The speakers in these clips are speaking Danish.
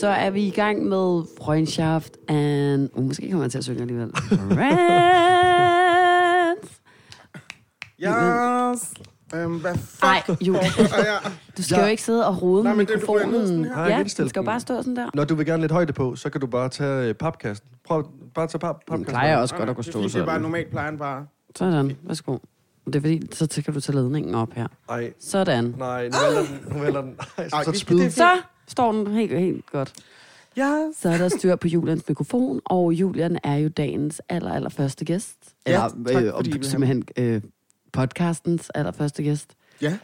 så er vi i gang med Freundschaft and... Uh, måske kommer jeg til at synge alligevel. Friends. Yes. Øhm, hvad fuck? Ej, Julie. Du skal Ja. jo ikke sidde og rode Nej, med men det- sådan mikrofonen. her. Ja, du skal jo den? bare stå sådan der. Når du vil gerne lidt højde på, så kan du bare tage øh, papkassen. Prøv bare at tage pap Den papkassen. plejer også godt at kunne stå fint, det er bare sådan. normalt plejer den bare. Sådan, værsgo. Det er fordi, så kan du tage ledningen op her. Nej, Sådan. nej, nu vælter den. Nu vælter den. Ej, Ej, så det er Så står den helt, helt godt. Yes. Så er der styr på Julians mikrofon, og Julian er jo dagens aller, aller første gæst. Ja, Eller tak, øh, fordi har- simpelthen øh, podcastens allerførste gæst. Ja.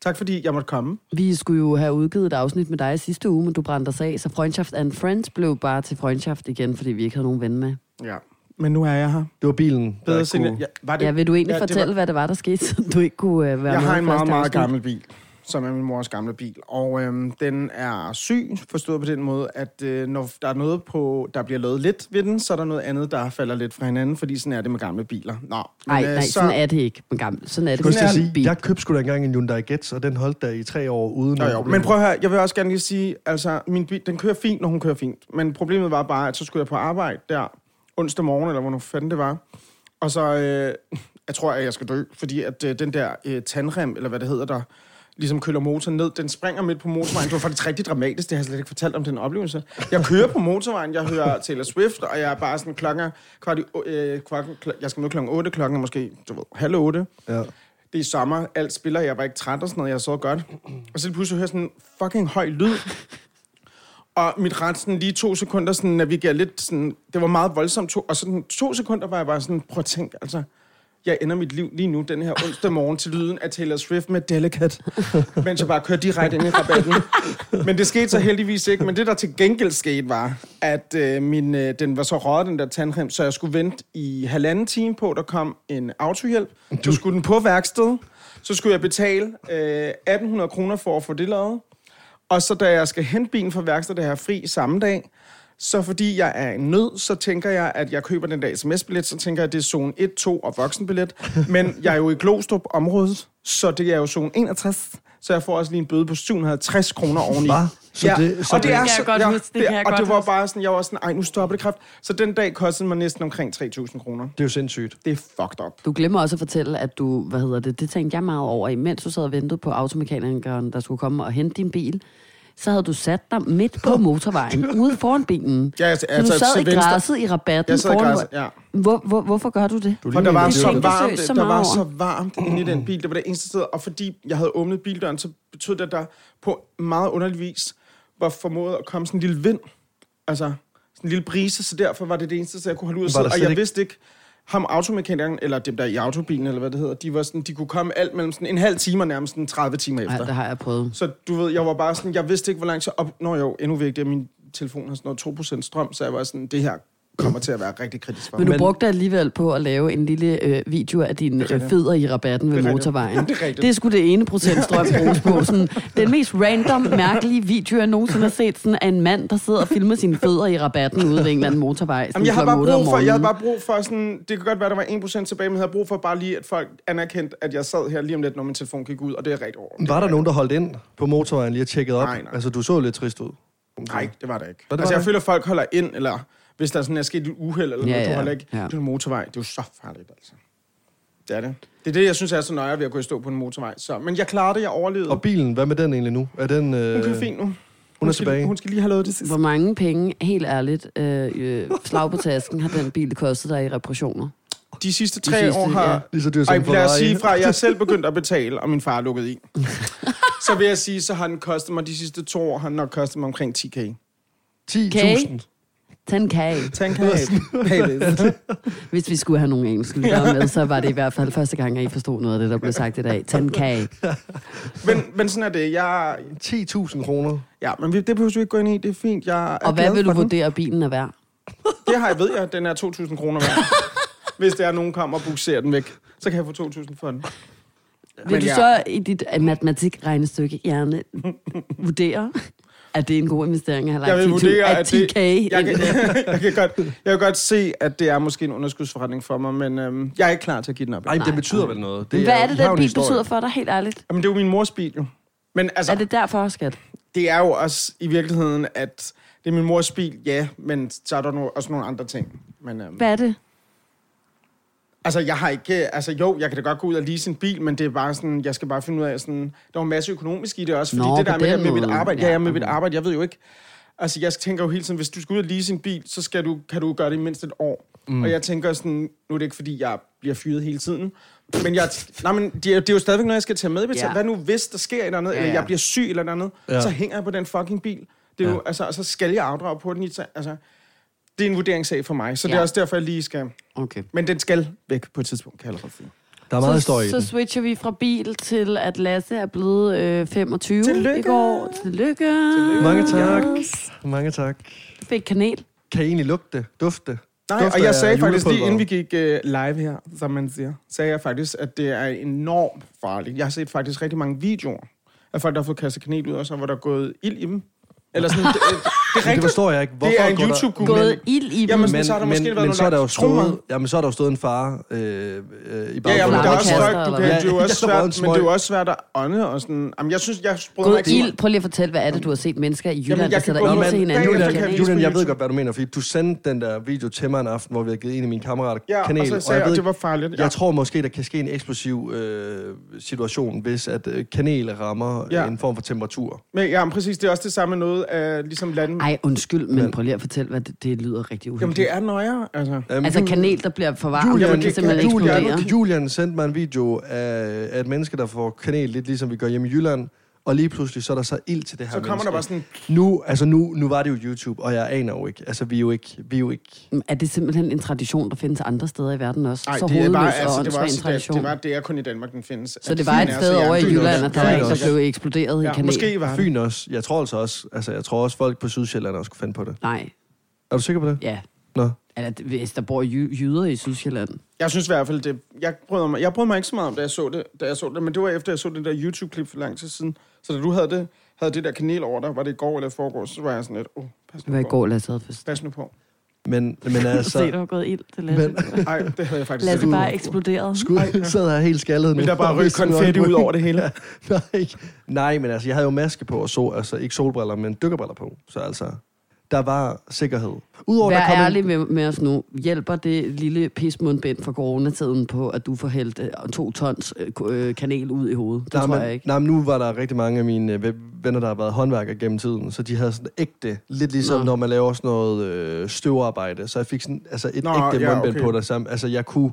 Tak fordi jeg måtte komme. Vi skulle jo have udgivet et afsnit med dig i sidste uge, men du brændte os af, så Freundschaft and Friends blev bare til Freundschaft igen, fordi vi ikke havde nogen ven med. Ja. Men nu er jeg her. Det var bilen, Bedre kunne... Ja, var det, Ja, vil du egentlig Ja, det fortælle, var- hvad det var, der skete, så du ikke kunne øh, være Jeg med har i en meget, meget gammel bil, som er min mors gamle bil. Og øhm, den er syg, forstået på den måde, at øh, når der er noget på, der bliver lavet lidt ved den, så er der noget andet, der falder lidt fra hinanden, fordi sådan er det med gamle biler. Nå, Nej, øh, nej, sådan er det ikke med gammel. Sådan er det med at bil. sige, jeg købte sgu da engang en Hyundai Getz, og den holdt der i tre år uden Jo, nogen jo. Men prøv høre, jeg vil også gerne lige sige, altså, min bil, den kører fint, når hun kører fint. Men problemet var bare, at så skulle jeg på arbejde der onsdag morgen, eller hvornår fanden det var. Og så, øh, jeg tror, at jeg skal dø, fordi at øh, den der øh, tandrem, eller hvad det hedder, der ligesom køler motoren ned, den springer midt på motorvejen. Det var faktisk rigtig dramatisk, det har jeg slet ikke fortalt om den oplevelse. Jeg kører på motorvejen, jeg hører Taylor Swift, og jeg er bare sådan klokken, kvart øh, kvart, jeg skal møde klokken 8, klokken måske, du ved, halv 8 Ja. det er sommer, alt spiller, jeg var ikke træt og sådan noget, jeg så godt. Og så pludselig hører jeg sådan en fucking høj lyd. Og mit ret sådan lige to sekunder sådan navigerer lidt sådan, det var meget voldsomt. To, og sådan to sekunder var jeg bare sådan, prøv at tænke, altså, jeg ender mit liv lige nu, den her onsdag morgen, til lyden af Taylor Swift med Delicate, mens jeg bare kører direkte ind i rabatten. Men det skete så heldigvis ikke. Men det, der til gengæld skete, var, at øh, min, øh, den var så røget, den der tandrem, så jeg skulle vente i halvanden time på, der kom en autohjælp. Så skulle den på værksted. Så skulle jeg betale øh, 1800 kroner for at få det lavet. Og så da jeg skal hente bilen fra værkstedet, der har fri samme dag, så fordi jeg er en nød, så tænker jeg, at jeg køber den der sms-billet, så tænker jeg, at det er zone 1, 2 og voksenbillet. Men jeg er jo i Glostrup området, så det er jo zone 61, så jeg får også lige en bøde på 750 kroner oveni. Hva? Så ja, det- så og det, det- er så, jeg godt ja, huske, det kan jeg og godt det var huske. bare sådan, jeg var sådan, ej, nu stopper det kraft. Så den dag kostede mig næsten omkring 3.000 kroner. Det er jo sindssygt. Det er fucked up. Du glemmer også at fortælle, at du, hvad hedder det, det tænkte jeg meget over, imens du sad og ventede på automekanikeren, der skulle komme og hente din bil, så havde du sat dig midt på motorvejen, ude foran bilen. Ja, altså, så du sad til i venstre. græsset i rabatten Jeg sad i foran... græsset, ja. Hvor, hvor, hvorfor gør du det? Du For der var så varmt, så der var så varmt inde i den bil. Det var det eneste sted. Og fordi jeg havde åbnet bildøren, så betød det, at der på meget underlig vis var formået at komme sådan en lille vind. Altså, sådan en lille brise, så derfor var det det eneste sted, jeg kunne holde ud og sidde. Og jeg ikke- vidste ikke, ham automekanikeren, eller dem der i autobilen, eller hvad det hedder, de, var sådan, de kunne komme alt mellem sådan en halv time og nærmest sådan 30 timer efter. det har jeg prøvet. Så du ved, jeg var bare sådan, jeg vidste ikke, hvor langt jeg op... Nå jo, endnu vigtigere, min telefon har sådan noget 2% strøm, så jeg var sådan, det her kommer til at være rigtig kritisk for Men du Men- brugte alligevel på at lave en lille øh, video af dine øh, fødder i rabatten ved Det motorvejen. Det er det er sgu det ene procent strøm bruges på. Sådan, den mest random, mærkelige video, jeg nogensinde har set, sådan af en mand, der sidder og filmer sine fødder i rabatten ude ved en eller anden motorvej. Jamen, jeg har bare brug for, jeg havde bare brug for sådan, det kan godt være, der var 1% tilbage, men jeg havde brug for bare lige, at folk anerkendte, at jeg sad her lige om lidt, når min telefon gik ud, og det er rigtig over. Var der nogen, der holdt ind på motorvejen lige og tjekkede op? Nej, nej. Altså, du så lidt trist ud. Nej, det var det ikke. Hvad det altså, var jeg føler, at folk holder ind, eller hvis der sådan er sket et uheld, eller Ja, noget, du ja, holder ikke. ja. Det er en motorvej, det er jo så farligt, altså. Det er det. Det er det, jeg synes er så nøje ved at gå i stå på en motorvej. Så, men jeg klarede det, jeg overlevede. Og bilen, hvad med den egentlig nu? Er den... Øh... Hun kører fint nu. Hun er skal, tilbage. Hun skal lige have lavet det sidste. Hvor mange penge, helt ærligt, øh, øh, slag på tasken, har den bil kostet dig i reparationer? De sidste De tre sidste, år har... ja. Lige så dyr Og som jeg en lad os sige fra, at jeg selv begyndt at betale, og min far er lukket i. så vil jeg sige, så har den kostet mig de sidste to år, har den nok kostet mig omkring 10k. 10.000. 10k. Tænk hey, Hvis vi skulle have nogle engelske lyttere med, så var det i hvert fald første gang, at I forstod noget af det, der blev sagt i dag. 10k. men, men sådan er det. Jeg, 10.000 kroner. ja, men vi- det behøver vi ikke gå ind i. Det er fint. Jeg er Og hvad vil du vurdere, bilen er værd? Det har jeg ved jeg. Den er 2.000 kroner værd. Hvis der er nogen, kommer og bukserer den væk, så kan jeg få 2.000 for den. Vil Men du ja. så i dit matematikregnestykke gerne vurdere, at det er en god investering at have Jeg lagt vil 10.000 vurdere, at at det, 10k jeg, kan, det? jeg, kan godt, jeg kan godt se, at det er måske en underskudsforretning for mig, men øhm, jeg er ikke klar til at give den op. Ej, Nej, det betyder nej. vel noget. Men Hvad er det, de har jo den en bil historie. betyder for dig, helt ærligt? Jamen, det er jo min mors bil, jo. Men altså, Er det derfor, skat? det er jo også i virkeligheden, at det er min mors bil, ja, men så er der no- også nogle andre ting. Men, øhm, Hvad er det? Altså, jeg har ikke... Altså, jo, jeg kan da godt gå ud og lease en bil, men det er bare sådan, jeg skal bare finde ud af sådan... Der er en masse økonomisk i det også, fordi Nå, det der med, med mit arbejde... Ja, Ja, med mit arbejde, jeg ved jo ikke... Altså, jeg tænker jo hele tiden, hvis du skal ud og lease en bil, så skal du, kan du gøre det i mindst et år. Mm. Og jeg tænker sådan, nu er det ikke, fordi jeg bliver fyret hele tiden, men, jeg, nej, men det, er, det er jo stadigvæk noget, jeg skal tage med. Ja. Hvad nu, hvis der sker et eller andet, Ja, ja, eller jeg bliver syg eller noget andet, Ja. så hænger jeg på den fucking bil. Det er jo, Ja. altså, og så skal jeg afdrage på den. i- Altså, det er en vurderingssag for mig, så ja. det er også derfor, jeg lige skal... Okay. Men den skal væk på et tidspunkt, kan jeg allerede sige. Der er meget så, historie i så den. switcher vi fra bil til, at Lasse er blevet øh, 25 Tillykke! i går. Tillykke! Tillykke. Mange tak. Yes. Mange tak. Du fik kanel. Kan I egentlig lugte? Dufte? Nej, Dufter og jeg sagde faktisk lige inden vi gik uh, live her, som man siger, sagde jeg faktisk, at det er enormt farligt. Jeg har set faktisk rigtig mange videoer af folk, der har fået kastet kanel ud, og så hvor der er gået ild i dem. Eller sådan, det, det, er Men rigtigt. forstår jeg ikke. Hvorfor Det er en går der-. Gået ild i dem. Jamen, Men, så har der men, måske været men noget så er der jo stået, jamen, så er der jo stået en far øh, øh, i Ja, ja, men baggrunden. det er også svært, du kan, det er jo også svært, men det er jo også svært at ånde og sådan. Jamen, jeg synes, jeg mig Gået ild. Prøv lige at fortælle, hvad er det, du har set mennesker i Jylland, der sætter ild til hinanden? Vise Julian, jeg ved YouTube. godt, hvad du mener, fordi du sendte den der video til mig en aften, hvor vi havde givet en af mine kammerater Ja, kanel. og så jeg sagde jeg, ved det var farligt. Jeg tror måske, der kan ske en eksplosiv øh, situation, hvis at øh, kanel rammer ja. en form for temperatur. Men ja, men præcis, det er også det samme med noget af ligesom landen. Ej, undskyld, men Men- prøv lige at fortælle, hvad det, det lyder rigtig Jamen, uhyggeligt. det er nøjere, altså. Jamen, Altså kanel, der bliver for varmt, Julian, det kan simpelthen Julian- eksplodere. Julian sendte mig en video af, af et menneske, der får kanel, lidt ligesom vi gør hjemme i Jylland. Og lige pludselig, så er der så ild til det her Så kommer menneske. der bare sådan, Nu, altså nu, nu var det jo YouTube, og jeg aner jo ikke. Altså, vi er jo ikke... Vi er jo ikke Er det simpelthen en tradition, der findes andre steder i verden også? Nej, så det er bare, altså, det var, en også, det, tradition. det, var, det er kun i Danmark, den findes. så det var et sted over i Jylland, at der er der blev eksploderet i ja, kanel? Måske var det. Fyn også. Jeg tror altså også, altså jeg tror også folk på Sydsjælland også kunne finde på det. Nej, Er du sikker på det? ja. Nå. Eller hvis der bor jy- jyder i Sydsjælland. Jeg synes i hvert fald, det, jeg brød mig, jeg brød mig ikke så meget om, da jeg så det, da jeg så det, men det var efter, jeg så det der YouTube-klip for lang tid siden. Så da du havde det, havde det der kanel over dig, var det i går eller i forgår, så var jeg sådan lidt, åh, oh, pas Det var i nu på. går, Lasse havde fest. Pas nu på. Men, men Så... altså... Se, der var gået ild til Lasse. Men- Nej, det havde jeg faktisk Lasse bare eksploderet. Skud, sad her helt skaldet nu. Men der er bare rød konfetti ud over det hele. Nej, nej, men altså, jeg havde jo maske på, og så, altså ikke solbriller, men dykkerbriller på. Så altså, der var sikkerhed. Udover, Vær der kom ærlig en, med, med os nu. Hjælper det lille pismundbind fra coronatiden på, at du får hældt øh, to tons øh, øh, kanel ud i hovedet? Det nej, tror men, jeg ikke. Nej, men nu var der rigtig mange af mine øh, venner, der har været håndværkere gennem tiden, så de havde sådan ægte, lidt ligesom Nå. når man laver sådan noget øh, støvarbejde, så jeg fik sådan altså et Nå, ægte ja, mundbind okay. på der sammen. Altså, jeg kunne,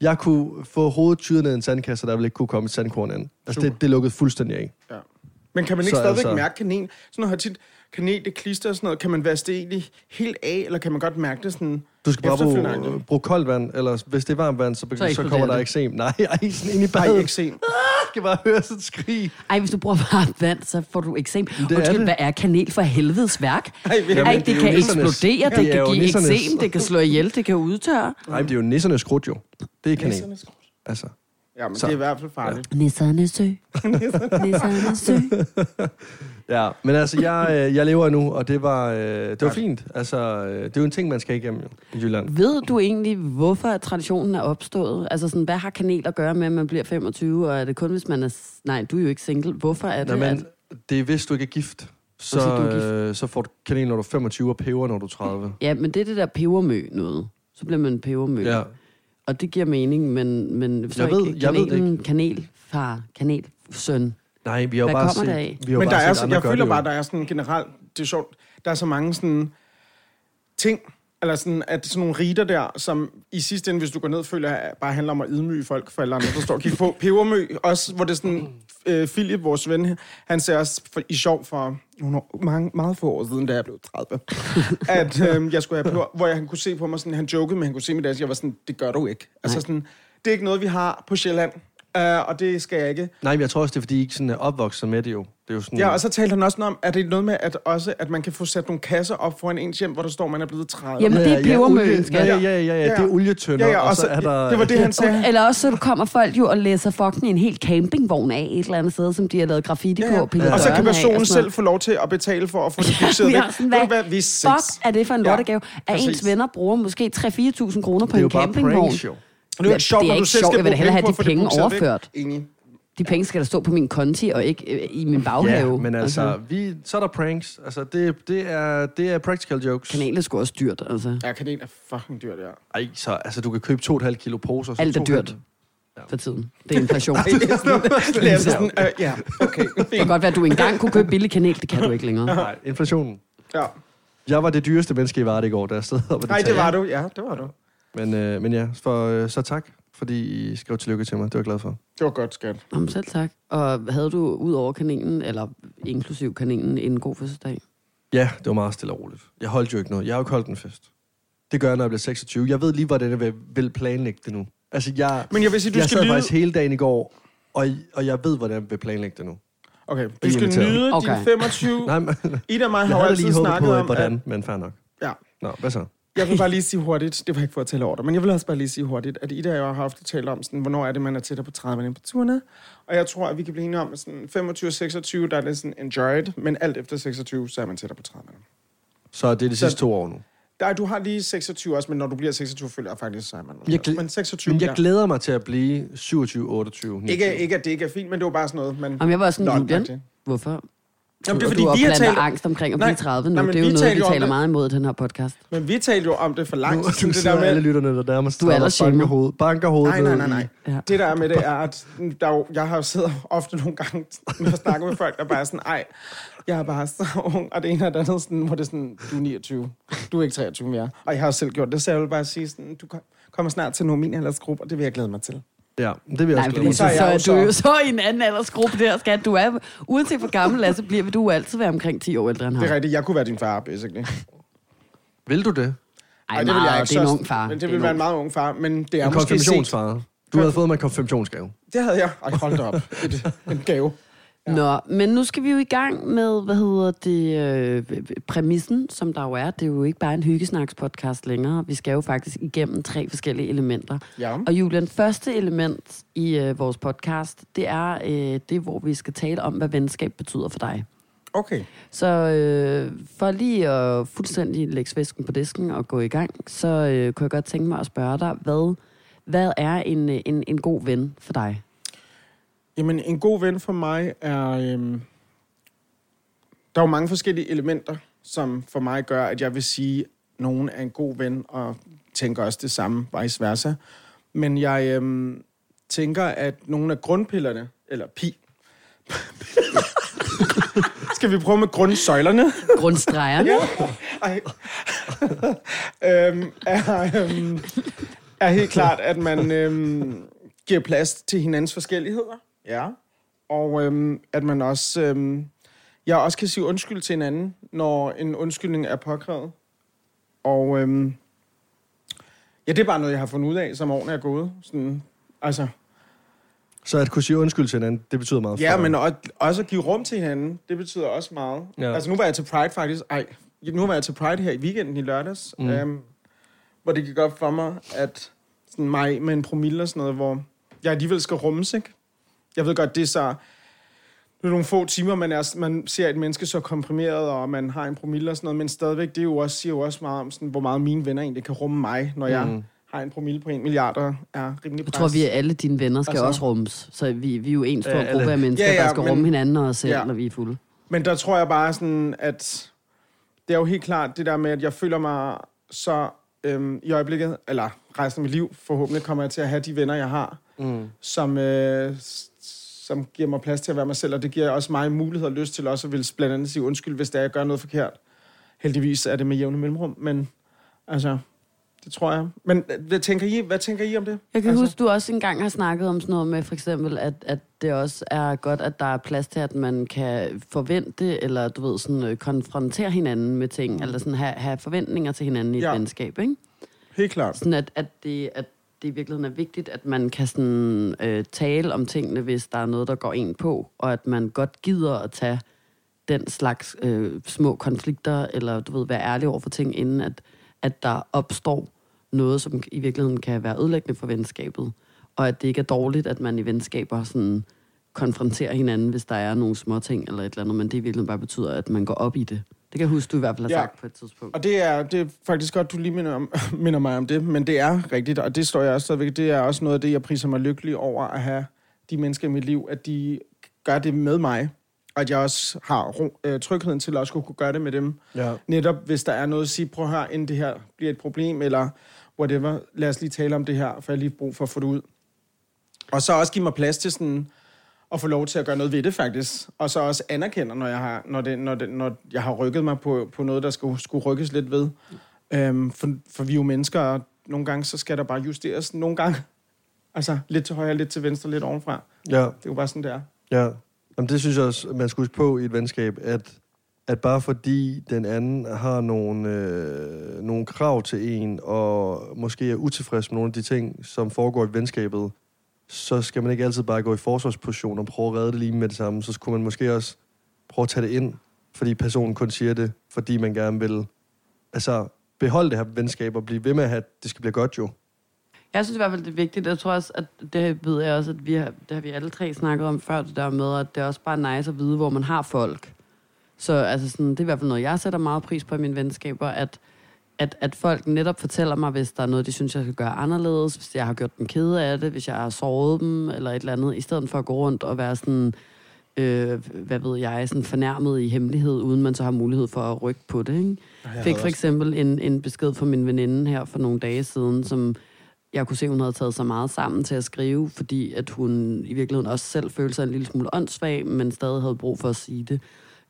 jeg kunne få hovedet tyret ned i en sandkasse, der ville ikke kunne komme et sandkorn ind. Altså, Super. det, det lukkede fuldstændig af. Ja. Men kan man ikke Så stadigvæk altså- mærke kanel? Sådan noget har tit kanel, det klister og sådan noget. Kan man vaske det egentlig helt af, eller kan man godt mærke det sådan Du skal bare bruge, bruge koldt vand, eller hvis det er varmt vand, så, så, så kommer der eksem. Nej, ej, sådan ind i badet. ikke se. Jeg skal bare høre sådan et skrig. Ej, hvis du bruger varmt vand, så får du eksem. det er Undskyld, det. hvad er kanel for helvedes værk? Ej, vi- Ej, det det er kan nissernes- eksplodere, det Det er kan give nissernes- eksem, det kan slå ihjel, det kan udtørre. Nej, det er jo nissernes krudt jo. Det er kanel. Altså. Ja, men Så. det er i hvert fald farligt. Nissernes sø. Nissernes sø. Ja, men altså, jeg, øh, jeg lever nu, og det var, øh, det var fint. Altså, øh, det er jo en ting, man skal igennem jo, i Jylland. Ved du egentlig, hvorfor at traditionen er opstået? Altså sådan, hvad har kanel at gøre med, at man bliver 25, og er det kun, hvis man er... Nej, du er jo ikke single. Hvorfor er det, Nå, at... men det er, hvis du ikke er gift, så, er gift. øh, så får du kanel, når du er 25, og peber, når du er 30. Ja, men det er det der pebermø noget. Så bliver man pebermø. Ja. Og det giver mening, men, men så Jeg ved- ikke jeg ved det kanelen, kanelfar, kanelsøn. Nej, vi har jo Hvad bare set, af? Vi har Men der bare er, set så, andre jeg føler bare, der er sådan generelt, det er sjovt, der er så mange sådan ting, eller sådan, at sådan nogle riter der, som i sidste ende, hvis du går ned, føler jeg bare handler om at ydmyge folk for alle andre, der står og kigger på. Pebermø, også, hvor det er sådan, øh, Philip, vores ven, han ser også for, i sjov for nogle år, mange, meget få år siden, da jeg blev 30, at øh, jeg skulle have peber, hvor jeg, han kunne se på mig, sådan, han jokede, men han kunne se mit as, jeg var sådan, det gør du ikke. Altså sådan, det er ikke noget, vi har på Sjælland, øh, og det skal jeg ikke. Nej, men jeg tror også, det er, fordi I ikke sådan er opvokset med det jo. Det er jo sådan, Ja, og så talte han også noget om, at det er noget med, at, også, at man kan få sat nogle kasser op foran ens hjem, hvor der står, at man er blevet 30. Jamen, det er pebermø, olie, skal ja, jeg. ja, ja, ja, ja, det er olietønder, Ja, ja, og så er der... det var det, han sagde. Eller også så kommer folk jo og læser fucking en hel campingvogn af et eller andet sted, som de har lavet graffiti Ja, ja. på. pillet Og så kan af personen og selv få lov til at betale for at få det væk. har sådan, hvad hvad, vi. Fuck, er det for en Ja, lortegave? At ens venner bruger måske 3-4.000 kroner på Det er jo en bare campingvogn. jo. Og det er jo ikke sjovt, det er ikke selv sjovt. skal Jeg vil hellere have penge på de penge overført. Enig. De penge skal der stå på min konti, og ikke øh, i min baghave. Ja, men altså, vi, så er der pranks. Altså, det, det, er, det er practical jokes. Kanalen er sgu også dyrt, altså. Ja, kanel er fucking dyrt, ja. Ej, så altså, du kan købe 2,5 kilo poser. så Alt er dyrt for tiden. Det er inflation. Ej, det er sådan, det er sådan øh, ja, okay, Det kan godt være, at du engang kunne købe billig kanel. Det kan du ikke længere. Nej, inflationen. Ja. Jeg var det dyreste menneske i Varde i går, da jeg stod op Nej, det var du, ja, det var du. Men, øh, men ja, for, øh, så tak, fordi I skrev tillykke til mig. Det var jeg glad for. Det var godt, skat. Om selv tak. Og havde du ud over kaninen, eller inklusiv kaninen, en god fødselsdag? Ja, det var meget stille og roligt. Jeg holdt jo ikke noget. Jeg har jo ikke holdt en fest. Det gør jeg, når jeg bliver 26. Jeg ved lige, hvordan jeg vil, planlægge det nu. Altså, jeg, Men jeg vil sige, du jeg skal sad nyde... faktisk hele dagen i går, og, og jeg ved, hvordan jeg vil planlægge det nu. Okay, du skal nyde Okay. de 25... Nej, men, Ida og mig jeg har jo havde altid lige snakket på, om, hvordan, at... men fair nok. Ja, Nå, hvad så? Jeg vil bare lige sige hurtigt, det var ikke for at tale over dig, men jeg vil også bare lige sige hurtigt, at Ida og jeg har ofte talt om, sådan, hvornår er det, man er tættere på 30 på turene. Og jeg tror, at vi kan blive enige om, at sådan 25 og 26, der er det sådan enjoyed, men alt efter 26, så er man tættere på 30. Så det er de Så- sidste to år nu. Nej, du har lige 26 også, men når du bliver 26, føler jeg faktisk, så er man... Jeg glæ- men 26, Men jeg ja. glæder mig til at blive 27, 28, 29. Ikke, ikke, at det ikke er fint, men det var bare sådan noget, man... Om jeg var sådan, Julian, hvorfor? Jamen, det er Og fordi, du vi har talt... angst omkring at Nej, blive 30 nu. nej, men det er jo noget, vi taler det. meget imod i den her podcast. Men vi talte jo om det for lang Nu, du det der med, alle lytterne, der nærmest Du er og banker hovedet, banker hovedet Nej, nej, nej, nej. Ja. Det der er med det er, at der er jo, jeg har jo siddet ofte nogle gange, når jeg snakker med folk, der bare er sådan, ej, jeg er bare så ung, og det ene og det andet, sådan, hvor det er sådan, du er 29, du er ikke 23 mere. Og jeg har jo selv gjort det, så jeg vil bare sige sådan, du kom- kommer snart til nogle min aldersgruppe, og det vil jeg glæde mig til. Ja, det vil jeg Nej, også fordi glæde så, mig Så er jeg så, jo er du er så- jo så i en anden aldersgruppe der, skat. Du er, uanset hvor gammel så bliver vil du altid være omkring 10 år ældre end Det er ham. rigtigt, jeg kunne være din far, basically. Vil du det? Ej, det vil jeg ikke. det er en så- ung far. Men det vil en være ung en meget ung far, men det er En måske set. konfirmationsfar. Du havde fået mig en konfirmationsgave. Det havde jeg. Ej, hold da op. Et, en gave. Nå, men nu skal vi jo i gang med, hvad hedder det, øh, præmissen, som der jo er. Det er jo ikke bare en hyggesnaks-podcast længere. Vi skal jo faktisk igennem tre forskellige elementer. Ja. Og Julian, første element i øh, vores podcast, det er øh, det, hvor vi skal tale om, hvad venskab betyder for dig. Okay. Så øh, for lige at fuldstændig lægge svæsken på disken og gå i gang, så øh, kunne jeg godt tænke mig at spørge dig, hvad, hvad er en, øh, en, en god ven for dig? Jamen, en god ven for mig er... Øhm, der er jo mange forskellige elementer, som for mig gør, at jeg vil sige, at nogen er en god ven, og tænker også det samme, vice versa. Men jeg øhm, tænker, at nogle af grundpillerne, eller pi... Skal vi prøve med grundsøjlerne? Grundstregerne? Ja. Ej. øhm, er, øhm, er helt klart, at man øhm, giver plads til hinandens forskelligheder. Ja. Og øhm, at man også, øhm, jeg også kan sige undskyld til hinanden, når en undskyldning er påkrævet. Og øhm, ja, det er bare noget, jeg har fundet ud af, som årene er gået. Sådan, altså, Så at kunne sige undskyld til hinanden, det betyder meget for Ja, dig. men også, også at give rum til hinanden, det betyder også meget. Ja. Altså nu var jeg til Pride faktisk, ej, nu var jeg til Pride her i weekenden i lørdags, mm. øhm, hvor det gik op for mig, at sådan mig med en promille og sådan noget, hvor jeg alligevel skal rummes, ikke? Jeg ved godt, det er så... Det er nogle få timer, man, er, man ser et menneske så komprimeret, og man har en promille og sådan noget, men stadigvæk, det er jo også, siger jo også meget om, sådan, hvor meget mine venner egentlig kan rumme mig, når jeg Mm. har en promille på en milliard og er rimelig Jeg tror, vi alle dine venner skal Altså- også rummes. Så vi, vi er jo en stor ja, gruppe af mennesker, Ja, ja, der skal men- rumme hinanden og os selv, Ja. når vi er fulde. Men der tror jeg bare sådan, at det er jo helt klart det der med, at jeg føler mig så øhm, i øjeblikket, eller resten af mit liv, forhåbentlig kommer jeg til at have de venner, jeg har, Mm. som, øh, som giver mig plads til at være mig selv, og det giver også mig mulighed og lyst til også at ville blandt andet sige undskyld, hvis det er, jeg gør noget forkert. Heldigvis er det med jævne mellemrum, men altså, det tror jeg. Men øh, hvad tænker I, hvad tænker I om det? Jeg kan altså, altså... huske, du også engang har snakket om sådan noget med, for eksempel, at, at det også er godt, at der er plads til, at man kan forvente, eller du ved, sådan øh, konfrontere hinanden med ting, eller sådan have, have forventninger til hinanden i et Ja. venskab, ikke? Helt klart. Sådan at, at, det, at det i virkeligheden er vigtigt, at man kan sådan, øh, tale om tingene, hvis der er noget, der går en på, og at man godt gider at tage den slags øh, små konflikter, eller du ved, være ærlig over for ting, inden at, at der opstår noget, som i virkeligheden kan være ødelæggende for venskabet. Og at det ikke er dårligt, at man i venskaber sådan konfronterer hinanden, hvis der er nogle små ting eller et eller andet, men det i virkeligheden bare betyder, at man går op i det. Det kan jeg huske, du i hvert fald har Ja. sagt på et tidspunkt. Og det er, det er faktisk godt, du lige minder, om, minder mig om det, men det er rigtigt, og det står jeg også stadigvæk. Det er også noget af det, jeg priser mig lykkelig over at have de mennesker i mit liv, at de gør det med mig, og at jeg også har ro, øh, trygheden til at også kunne gøre det med dem. Ja. Netop hvis der er noget at sige, prøv høre, inden det her bliver et problem, eller whatever, lad os lige tale om det her, for jeg har lige brug for at få det ud. Og så også give mig plads til sådan, at få lov til at gøre noget ved det faktisk. Og så også anerkende, når jeg har, når det, når det, når jeg har rykket mig på, på noget, der skulle, skulle rykkes lidt ved. Øhm, for, for vi er jo mennesker, og nogle gange så skal der bare justeres. Nogle gange, altså lidt til højre, lidt til venstre, lidt ovenfra. Ja, Det er jo bare sådan, det er. ja. Jamen, det synes jeg også, man skulle huske på i et venskab, at, at bare fordi den anden har nogle, øh, nogle krav til en, og måske er utilfreds med nogle af de ting, som foregår i venskabet, så skal man ikke altid bare gå i forsvarsposition og prøve at redde det lige med det samme. Så skulle man måske også prøve at tage det ind, fordi personen kun siger det, fordi man gerne vil altså, beholde det her venskab og blive ved med, at det skal blive godt jo. Jeg synes i hvert fald, det er vigtigt. Jeg tror også, at det ved jeg også, at vi har, det har vi alle tre snakket om før, det der med, at det er også bare nice at vide, hvor man har folk. Så altså sådan, det er i hvert fald noget, jeg sætter meget pris på i mine venskaber, at, at, at folk netop fortæller mig, hvis der er noget, de synes, jeg skal gøre anderledes, hvis jeg har gjort dem kede af det, hvis jeg har såret dem, eller et eller andet, i stedet for at gå rundt og være sådan, øh, hvad ved jeg, sådan fornærmet i hemmelighed, uden man så har mulighed for at rykke på det, ikke? fik for eksempel en, en besked fra min veninde her for nogle dage siden, som jeg kunne se, hun havde taget sig meget sammen til at skrive, fordi at hun i virkeligheden også selv følte sig en lille smule åndssvag, men stadig havde brug for at sige det.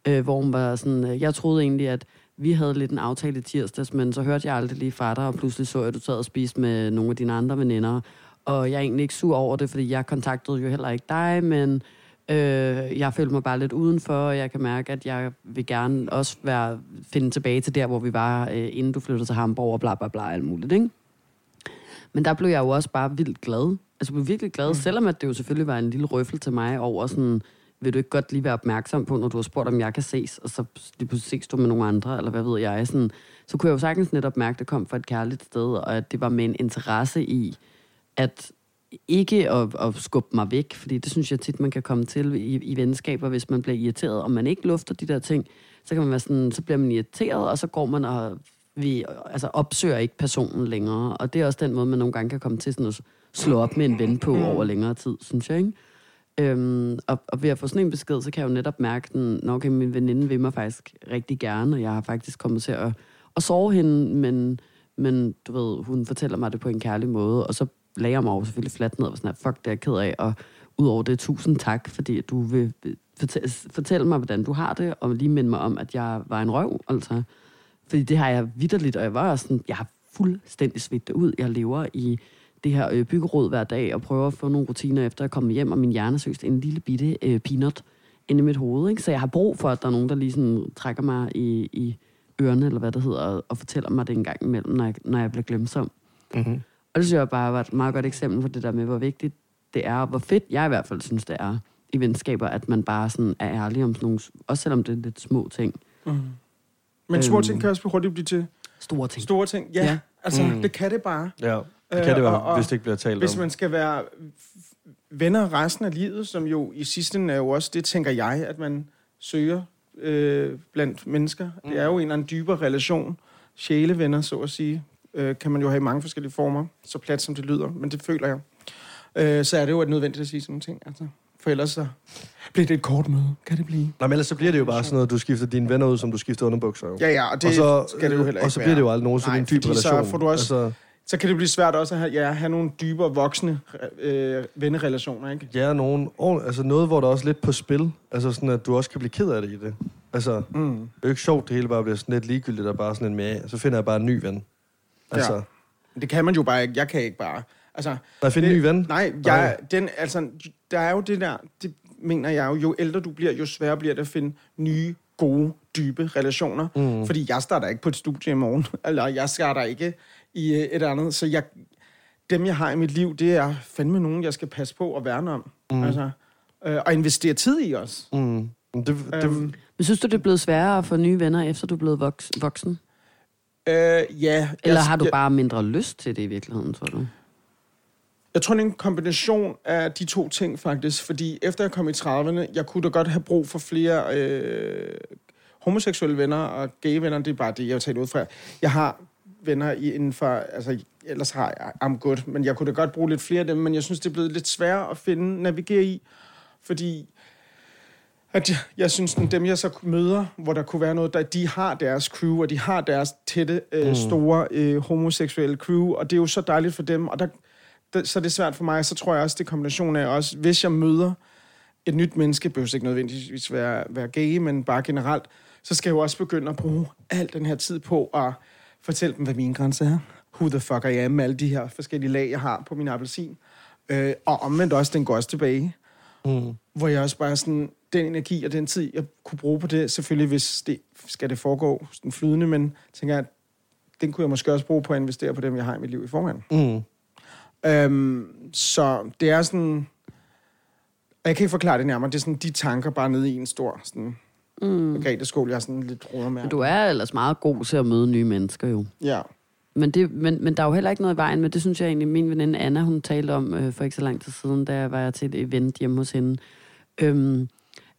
Øh, hvor hun var sådan, øh, jeg troede egentlig, at vi havde lidt en aftale i tirsdags, men så hørte jeg aldrig lige fra dig, og pludselig så jeg, at du sad og spiste med nogle af dine andre veninder. Og jeg er egentlig ikke sur over det, fordi jeg kontaktede jo heller ikke dig, men øh, jeg følte mig bare lidt udenfor, og jeg kan mærke, at jeg vil gerne også være, finde tilbage til der, hvor vi var, øh, inden du flyttede til Hamburg og bla bla bla, alt muligt, ikke? Men der blev jeg jo også bare vildt glad. Altså, jeg blev virkelig glad, mm. selvom at det jo selvfølgelig var en lille røffel til mig over sådan, vil du ikke godt lige være opmærksom på, når du har spurgt, om jeg kan ses, og så lige pludselig ses du med nogle andre, eller hvad ved jeg, sådan, så kunne jeg jo sagtens netop mærke, at det kom fra et kærligt sted, og at det var med en interesse i, at ikke at, at skubbe mig væk, fordi det synes jeg tit, man kan komme til i, i venskaber, hvis man bliver irriteret, og man ikke lufter de der ting, så kan man være sådan, så bliver man irriteret, og så går man og vi altså, opsøger ikke personen længere. Og det er også den måde, man nogle gange kan komme til sådan at slå op med en ven på over længere tid, synes jeg, ikke? Øhm, og, og ved at få sådan en besked, så kan jeg jo netop mærke, den, når okay, min veninde vil mig faktisk rigtig gerne, og jeg har faktisk kommet til at, at sove hende, men, men du ved, hun fortæller mig det på en kærlig måde, og så lagde jeg mig over selvfølgelig fladt ned og var sådan, at fuck, det er jeg ked af, og udover det, tusind tak, fordi du vil fortælle, fortælle mig, hvordan du har det, og lige minde mig om, at jeg var en røv, altså. Fordi det har jeg vidderligt, og jeg var også sådan, jeg har fuldstændig svedt ud. Jeg lever i det her øh, byggeråd hver dag, og prøver at få nogle rutiner efter at komme hjem, og min hjerne søgst en lille bitte øh, peanut inde i mit hoved. Ikke? Så jeg har brug for, at der er nogen, der lige sådan trækker mig i, i ørerne, eller hvad det hedder, og, og fortæller mig det en gang imellem, når jeg, når jeg bliver glemsom. Mm-hmm. Og det synes jeg bare var et meget godt eksempel på det der med, hvor vigtigt det er, og hvor fedt jeg i hvert fald synes, det er i venskaber, at man bare sådan er ærlig om sådan nogle, også selvom det er lidt små ting. Mm. Men små Øhm. ting kan også hurtigt blive til Store ting. store ting. Ja, Ja. altså mm. det kan det bare. Ja, det Øh, kan det være, og- og hvis det ikke bliver talt Hvis om. man skal være venner resten af livet, som jo i sidste ende er jo også, det tænker jeg, at man søger øh, blandt mennesker. Mm. Det er jo en eller anden dybere relation. Sjælevenner, så at sige, øh, kan man jo have i mange forskellige former, så plat som det lyder, men det føler jeg. Øh, så er det jo nødvendigt at sige sådan nogle ting. Altså. For ellers så bliver det et kort møde, kan det blive. Nej, men ellers så bliver det jo bare sådan noget, du skifter dine venner ud, som du skifter underbukser. Jo. Ja, ja, og det og så, skal det jo heller ikke Og så bliver det jo aldrig nogensinde en dyb fordi så relation. får du også- Altså, Så kan det blive svært også at have, ja, have nogle dybere voksne øh, vennerelationer, ikke? ja, nogen, og, altså noget, hvor der er også lidt på spil. Altså sådan, at du også kan blive ked af det i det. Altså, det Mm. er jo ikke sjovt, det hele bare bliver sådan lidt ligegyldigt, og bare sådan en med, så finder jeg bare en ny ven. Altså, Ja. Det kan man jo bare ikke. Jeg kan ikke bare. Altså, der er finde en det- ny ven. Nej, jeg, den, altså, der er jo det der, det mener jeg jo, jo ældre du bliver, jo sværere bliver det at finde nye, gode, dybe relationer. Mm. Fordi jeg starter ikke på et studie i morgen, eller jeg starter ikke i øh, et andet. Så jeg, dem, jeg har i mit liv, det er fandme nogen, jeg skal passe på og værne om. Mm. Altså, øh, og investere tid i os. Mm. Men Det, det, Øhm, Men synes du, det er blevet sværere at få nye venner, efter du er blevet voks, voksen? øh, ja. Eller jeg, har du jeg, bare mindre lyst til det i virkeligheden, tror du? Jeg tror, det er en kombination af de to ting, faktisk. Fordi efter jeg kom i 30'erne, jeg kunne da godt have brug for flere øh, homoseksuelle venner og gay venner. Det er bare det, jeg har taget ud fra. Jeg har venner i, inden for... Altså, ellers har jeg I'm good. Men jeg kunne da godt bruge lidt flere af dem, men jeg synes, det er blevet lidt sværere at finde, navigere i, fordi at jeg, jeg synes, at dem jeg så møder, hvor der kunne være noget, der de har deres crew, og de har deres tætte, øh, mm. store øh, homoseksuelle crew, og det er jo så dejligt for dem, og der, der, så er det svært for mig, så tror jeg også, det er kombination af også, hvis jeg møder et nyt menneske, behøver ikke nødvendigvis være, være gay, men bare generelt, så skal jeg jo også begynde at bruge al den her tid på at fortælle dem, hvad min grænse er. Who the fuck I am, med alle de her forskellige lag, jeg har på min appelsin. Øh, og omvendt også, den går også tilbage. Mm. Hvor jeg også bare sådan, den energi og den tid, jeg kunne bruge på det, selvfølgelig hvis det skal det foregå sådan flydende, men tænker jeg, den kunne jeg måske også bruge på at investere på dem, jeg har i mit liv i forvejen. Mm. Øhm, så det er sådan, og jeg kan ikke forklare det nærmere, det er sådan de tanker bare nede i en stor sådan, mm. Margrethe Skål, jeg er sådan lidt roder med. Men du er ellers meget god til at møde nye mennesker jo. Ja. Men, det, men, men der er jo heller ikke noget i vejen, men det synes jeg egentlig, min veninde Anna, hun talte om øh, for ikke så lang tid siden, da jeg var til et event hjemme hos hende, øhm,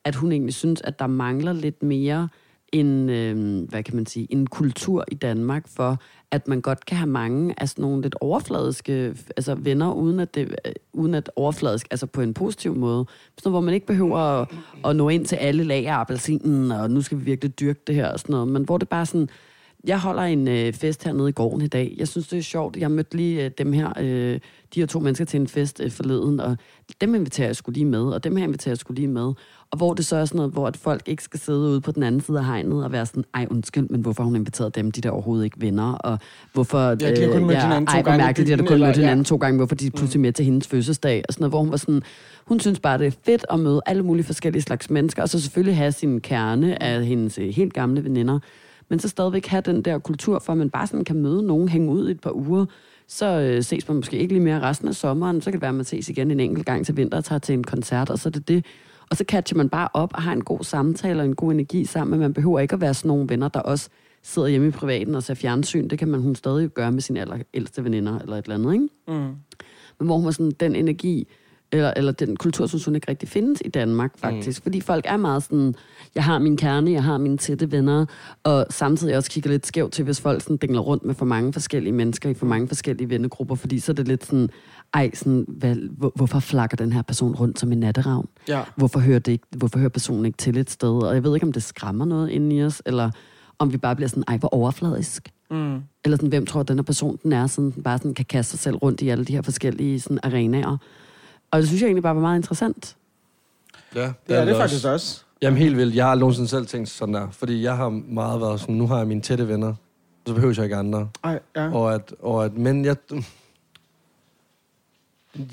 at hun egentlig synes, at der mangler lidt mere en, øh, hvad kan man sige, en kultur i Danmark for, at man godt kan have mange af sådan nogle lidt overfladiske altså venner, uden at, det, øh, uden at overfladisk, altså på en positiv måde. Sådan, hvor man ikke behøver at, at nå ind til alle lag af appelsinen, og nu skal vi virkelig dyrke det her og sådan noget, men hvor det bare sådan, jeg holder en øh, fest hernede i gården i dag. Jeg synes, det er sjovt. Jeg mødte lige øh, dem her, øh, de her to mennesker til en fest øh, forleden, og dem inviterer jeg skulle lige med, og dem her inviterer jeg skulle lige med. Og hvor det så er sådan noget, hvor at folk ikke skal sidde ude på den anden side af hegnet og være sådan, ej undskyld, men hvorfor har hun inviteret dem, de der overhovedet ikke venner, og hvorfor... Ja, de har kun mødt ja, hinanden to ej, gange. mærkeligt, de har kun eller- mødt hinanden ja. to gange, hvorfor de er pludselig med til hendes fødselsdag, og sådan noget, hvor hun var sådan, hun synes bare, det er fedt at møde alle mulige forskellige slags mennesker, og så selvfølgelig have sin kerne af hendes øh, helt gamle veninder, men så stadigvæk have den der kultur for, at man bare sådan kan møde nogen, hænge ud i et par uger, så øh, ses man måske ikke lige mere resten af sommeren, så kan det være, at man ses igen en enkelt gang til vinter og tager til en koncert, og så er det det. Og så catcher man bare op og har en god samtale og en god energi sammen, men man behøver ikke at være sådan nogle venner, der også sidder hjemme i privaten og ser fjernsyn. Det kan man hun stadig gøre med sine aller ældste veninder eller et eller andet, ikke? Mm. Men hvor hun var sådan, den energi, eller, eller den kultur, synes hun ikke rigtig findes i Danmark, faktisk. Mm. Fordi folk er meget sådan, jeg har min kerne, jeg har mine tætte venner, og samtidig også kigger lidt skævt til, hvis folk sådan dingler rundt med for mange forskellige mennesker i for mange forskellige vennegrupper, fordi så er det lidt sådan, ej, sådan, hvad, hvor, hvorfor flakker den her person rundt som en natteravn? Ja. Hvorfor hører, det ikke, hvorfor hører personen ikke til et sted? Og jeg ved ikke, om det skræmmer noget inde i os, eller om vi bare bliver sådan, ej, hvor overfladisk. Mm. Eller sådan, hvem tror, at den her person den er, sådan, bare sådan kan kaste sig selv rundt i alle de her forskellige sådan, arenaer. Og det synes jeg egentlig bare var meget interessant. Ja, Det er det faktisk også. Jamen helt vildt. Jeg har nogensinde selv tænkt sådan der. Fordi jeg har meget været sådan, nu har jeg mine tætte venner. Så behøver jeg ikke andre. Ej, ja. Og at, og at, men jeg,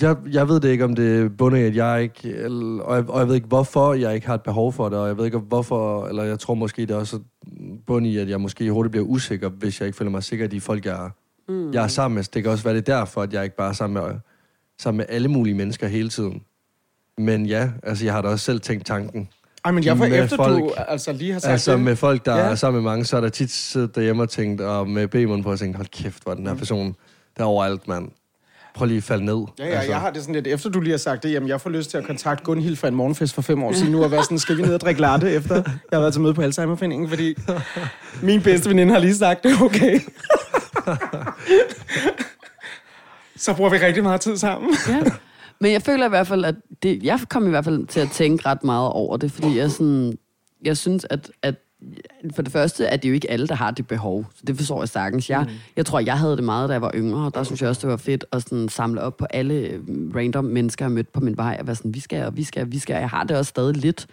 jeg, jeg ved det ikke, om det er bundet i, at jeg ikke, eller, og, jeg, og jeg ved ikke, hvorfor jeg ikke har et behov for det, og jeg ved ikke, hvorfor, eller jeg tror måske, det er også bundet i, at jeg måske hurtigt bliver usikker, hvis jeg ikke føler mig sikker i de folk, jeg er, mm. jeg er sammen med. Det kan også være, det er derfor, at jeg ikke bare er sammen med, sammen med alle mulige mennesker hele tiden. Men ja, altså jeg har da også selv tænkt tanken. Ej, men jeg får efter, folk. du altså lige har sagt Altså det. med folk, der Ja. er sammen med mange, så er der tit siddet derhjemme og tænkt, og med b på at tænke, hold kæft, hvor den her person, der er overalt, mand. Prøv lige at falde ned. Ja, ja, altså. jeg har det sådan lidt, efter du lige har sagt det, jamen jeg får lyst til at kontakte Gunhild fra en morgenfest for fem år siden nu, og være sådan, skal vi ned og drikke latte, efter jeg har været til møde på Alzheimerforeningen, fordi min bedste veninde har lige sagt, det okay. Så bruger vi rigtig meget tid sammen. Ja. Men jeg føler i hvert fald, at det, jeg kom i hvert fald til at tænke ret meget over det, fordi jeg, sådan, jeg synes, at, at for det første er det jo ikke alle, der har det behov. Så det forstår jeg sagtens. Jeg, jeg tror, jeg havde det meget, da jeg var yngre, og der synes jeg også, det var fedt at sådan samle op på alle øh, random mennesker, jeg mødte på min vej, og være sådan, vi skal, og vi skal, vi skal. Jeg har det også stadig lidt.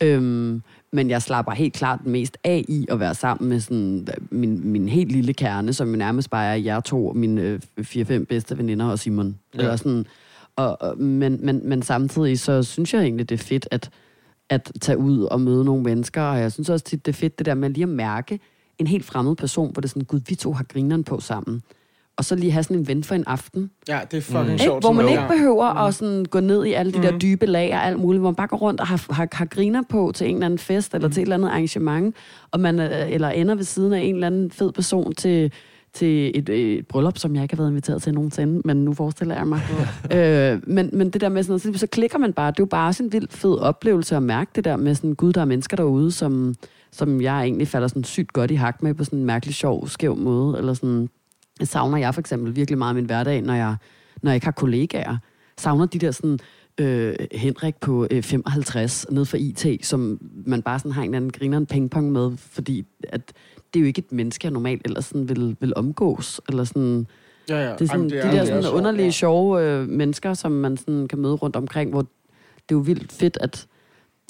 Øhm, men jeg slapper helt klart mest af i at være sammen med sådan, min, min helt lille kerne, som jo nærmest bare er jer to, mine øh, fire-fem bedste veninder og Simon. Ja. Eller sådan, og, og, men, men, men samtidig så synes jeg egentlig, det er fedt at, at tage ud og møde nogle mennesker, og jeg synes også tit, det er fedt det der med lige at mærke en helt fremmed person, hvor det er sådan, gud, vi to har grineren på sammen. Og så lige have sådan en ven for en aften. Ja, det er fucking Ikke? sjovt. Hvor sådan man ikke behøver at sådan gå ned i alle de der dybe lag og alt muligt, hvor man bare går rundt og har, har, har griner på til en eller anden fest, eller til et eller andet arrangement, og man, øh, eller ender ved siden af en eller anden fed person til, til et, et bryllup, som jeg ikke har været inviteret til nogensinde, men nu forestiller jeg mig. øh, men, men det der med sådan noget, så, klikker man bare. Det er jo bare også en vild fed oplevelse at mærke det der med sådan, gud, der er mennesker derude, som, som jeg egentlig falder sådan sygt godt i hak med på sådan en mærkelig sjov, skæv måde, eller sådan savner jeg for eksempel virkelig meget min hverdag, når jeg, når jeg ikke har kollegaer. Savner de der sådan, øh, Henrik på øh, 55 ned for IT, som man bare sådan har en eller anden grineren pingpong med, fordi at det er jo ikke et menneske, jeg normalt ellers sådan vil, vil omgås. Eller sådan, Ja, ja. det er sådan, Jamen, de er- der det er sådan underlige, ja. sjove øh, mennesker, som man sådan kan møde rundt omkring, hvor det er jo vildt fedt, at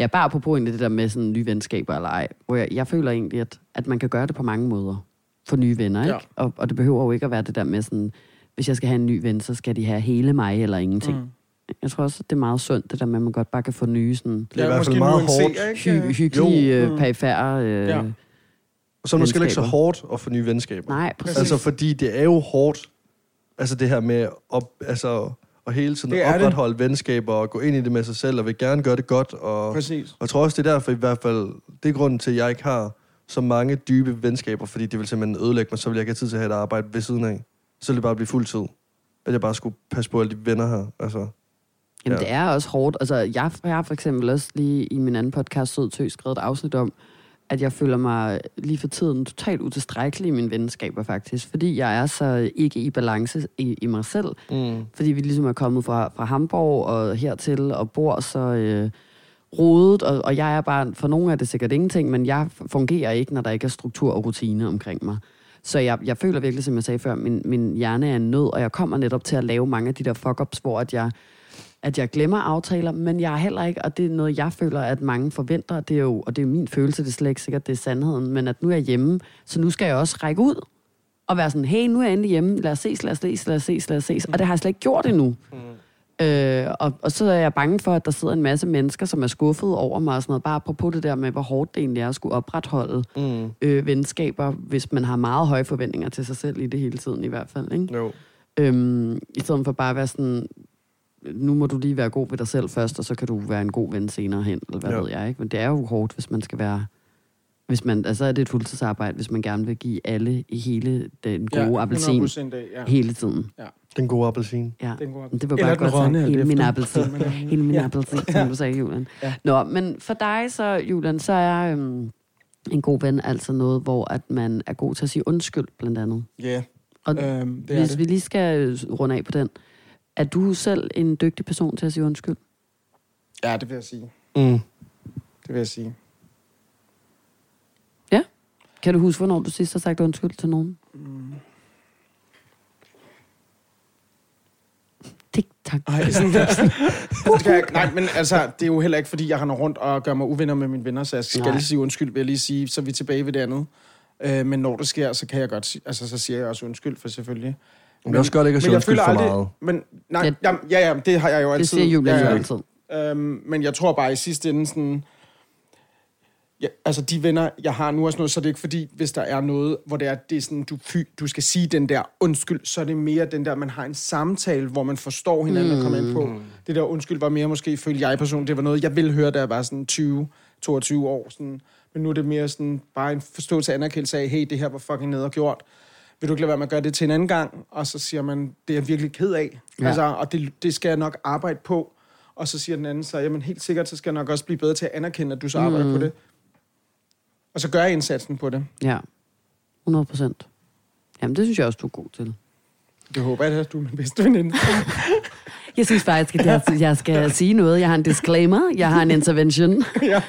Ja, bare apropos egentlig det der med sådan nye venskaber eller ej, hvor jeg, jeg føler egentlig, at, at man kan gøre det på mange måder for nye venner, ikke? Ja. Og, og det behøver jo ikke at være det der med sådan, hvis jeg skal have en ny ven, så skal de have hele mig eller ingenting. Mm. Jeg tror også, at det er meget sundt, det der med, at man godt bare kan få nye sådan Det er i hvert fald meget hårdt. ikke? hy- hyggelige, Jo. øh, Mm. perifære... Øh, Ja. Og så er det måske ikke så hårdt at få nye venskaber. Nej, præcis. Altså, fordi det er jo hårdt, altså det her med op, altså, at hele tiden Det er det. opretholde venskaber og gå ind i det med sig selv, og vil gerne gøre det godt. Og, Præcis. og jeg tror også, det er derfor i hvert fald, det er grunden til, at jeg ikke har så mange dybe venskaber, fordi det vil simpelthen ødelægge mig, så vil jeg ikke have tid til at have et arbejde ved siden af. Så vil det bare blive fuld tid. At jeg bare skulle passe på alle de venner her. Altså, Jamen, Ja. det er også hårdt. Altså, jeg, jeg har for eksempel også lige i min anden podcast, Sød Tø, skrevet et afsnit om, at jeg føler mig lige for tiden totalt utilstrækkelig i mine venskaber, faktisk. Fordi jeg er så ikke i balance i, i mig selv. mm. Fordi vi ligesom er kommet fra, fra Hamburg og hertil og bor så øh, rodet. Og, og jeg er bare, for nogle er det sikkert ingenting, men jeg fungerer ikke, når der ikke er struktur og rutine omkring mig. Så jeg, jeg føler virkelig, som jeg sagde før, min, min hjerne er en nød, og jeg kommer netop til at lave mange af de der fuck-ups, hvor at jeg, at jeg glemmer aftaler, men jeg er heller ikke, og det er noget, jeg føler, at mange forventer, det er jo, og det er jo min følelse, det er slet ikke sikkert, det er sandheden, men at nu er jeg hjemme, så nu skal jeg også række ud og være sådan, hey, nu er jeg endelig hjemme, lad os ses, lad os ses, lad os ses, lad os ses, og det har jeg slet ikke gjort endnu. Mm. Øh, og, og så er jeg bange for, at der sidder en masse mennesker, som er skuffet over mig og sådan noget, bare apropos det der med, hvor hårdt det egentlig er at skulle opretholde Mm. øh, venskaber, hvis man har meget høje forventninger til sig selv i det hele tiden i hvert fald, ikke? Jo. Øhm, I stedet for bare at være sådan, nu må du lige være god ved dig selv først, og så kan du være en god ven senere hen, eller hvad Ja. ja. ved jeg, ikke? Men det er jo hårdt, hvis man skal være... Hvis man, altså er det et fuldtidsarbejde, hvis man gerne vil give alle i hele den gode ja, appelsin 100% af, ja. hele tiden. Den gode appelsin. Ja. Den gode Men det var bare godt rådne, sagt. Hele min appelsin. Hele min Ja. appelsin, som du sagde, Julian. Ja. Nå, men for dig så, Julian, så er øhm, en god ven altså noget, hvor at man er god til at sige undskyld, blandt andet. Ja, Og øhm, det er hvis det. vi lige skal øh, runde af på den, er du selv en dygtig person til at sige undskyld? Ja, det vil jeg sige. Mm. Det vil jeg sige. Kan du huske, hvornår du sidst har sagt undskyld til nogen? Tik, tak. Ej, sådan, det skal jeg, nej, men altså, det er jo heller ikke, fordi jeg render rundt og gør mig uvenner med mine venner, så jeg skal Nej. lige sige undskyld, vil jeg lige sige, så er vi tilbage ved det andet. Øh, men når det sker, så kan jeg godt altså, så siger jeg også undskyld, for selvfølgelig. Men det er også godt ikke at sige undskyld for meget. Men, nej, Det- jamen, ja, ja, det har jeg jo altid. Det siger Julian ja, jo ja. altid. Øhm, men jeg tror bare i sidste ende sådan... Ja, altså de venner, jeg har nu og sådan noget, så er det ikke fordi, hvis der er noget, hvor det er, det er sådan, du, fy, du skal sige den der undskyld, så er det mere den der, man har en samtale, hvor man forstår hinanden mm. og kommer ind på. Det der undskyld var mere måske, følte jeg personligt, det var noget, jeg ville høre, da jeg var sådan 20, 22 år. Sådan. Men nu er det mere sådan, bare en forståelse og anerkendelse af, hey, det her var fucking ned og gjort. Vil du ikke lade være med at gøre det til en anden gang? Og så siger man, det er jeg virkelig ked af. Ja. Altså, og det, det skal jeg nok arbejde på. Og så siger den anden så, jamen helt sikkert, så skal jeg nok også blive bedre til at anerkende, at du så arbejder Mm. på det. Og så gør jeg indsatsen på det. Ja, 100 procent. Jamen, det synes jeg også, du er god til. Det håber jeg, at du er min bedste veninde. Jeg synes faktisk, at jeg, jeg skal sige noget. Jeg har en disclaimer. Jeg har en intervention. ja.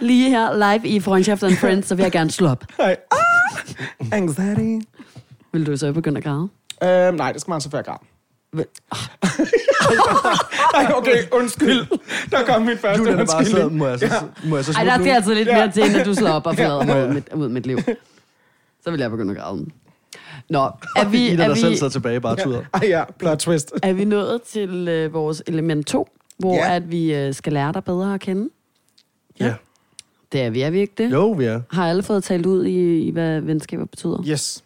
Lige her, live i Friendship and Friends, så vil jeg gerne slå op. Nej. Ah! Anxiety. Vil du så begynde at græde? Øhm, nej, det skal man så før græd. Nej, okay, undskyld. Der kom min første er bare så, må jeg så, må jeg så Ej, der nu? skal altså lidt Ja. mere til, når du slår op og forlader mig Ja. ud, mit, ud mit liv. Så vil jeg begynde at græde. Nå, er vi, Ida, er der selv vi, sidder tilbage, bare tuder. Ej ja, plot twist. er vi nået til øh, vores element 2, hvor Ja. at vi øh, skal lære dig bedre at kende? Ja. Det er vi, er vi ikke det? Jo, vi er. Har alle fået talt ud i, i hvad venskaber betyder? Yes.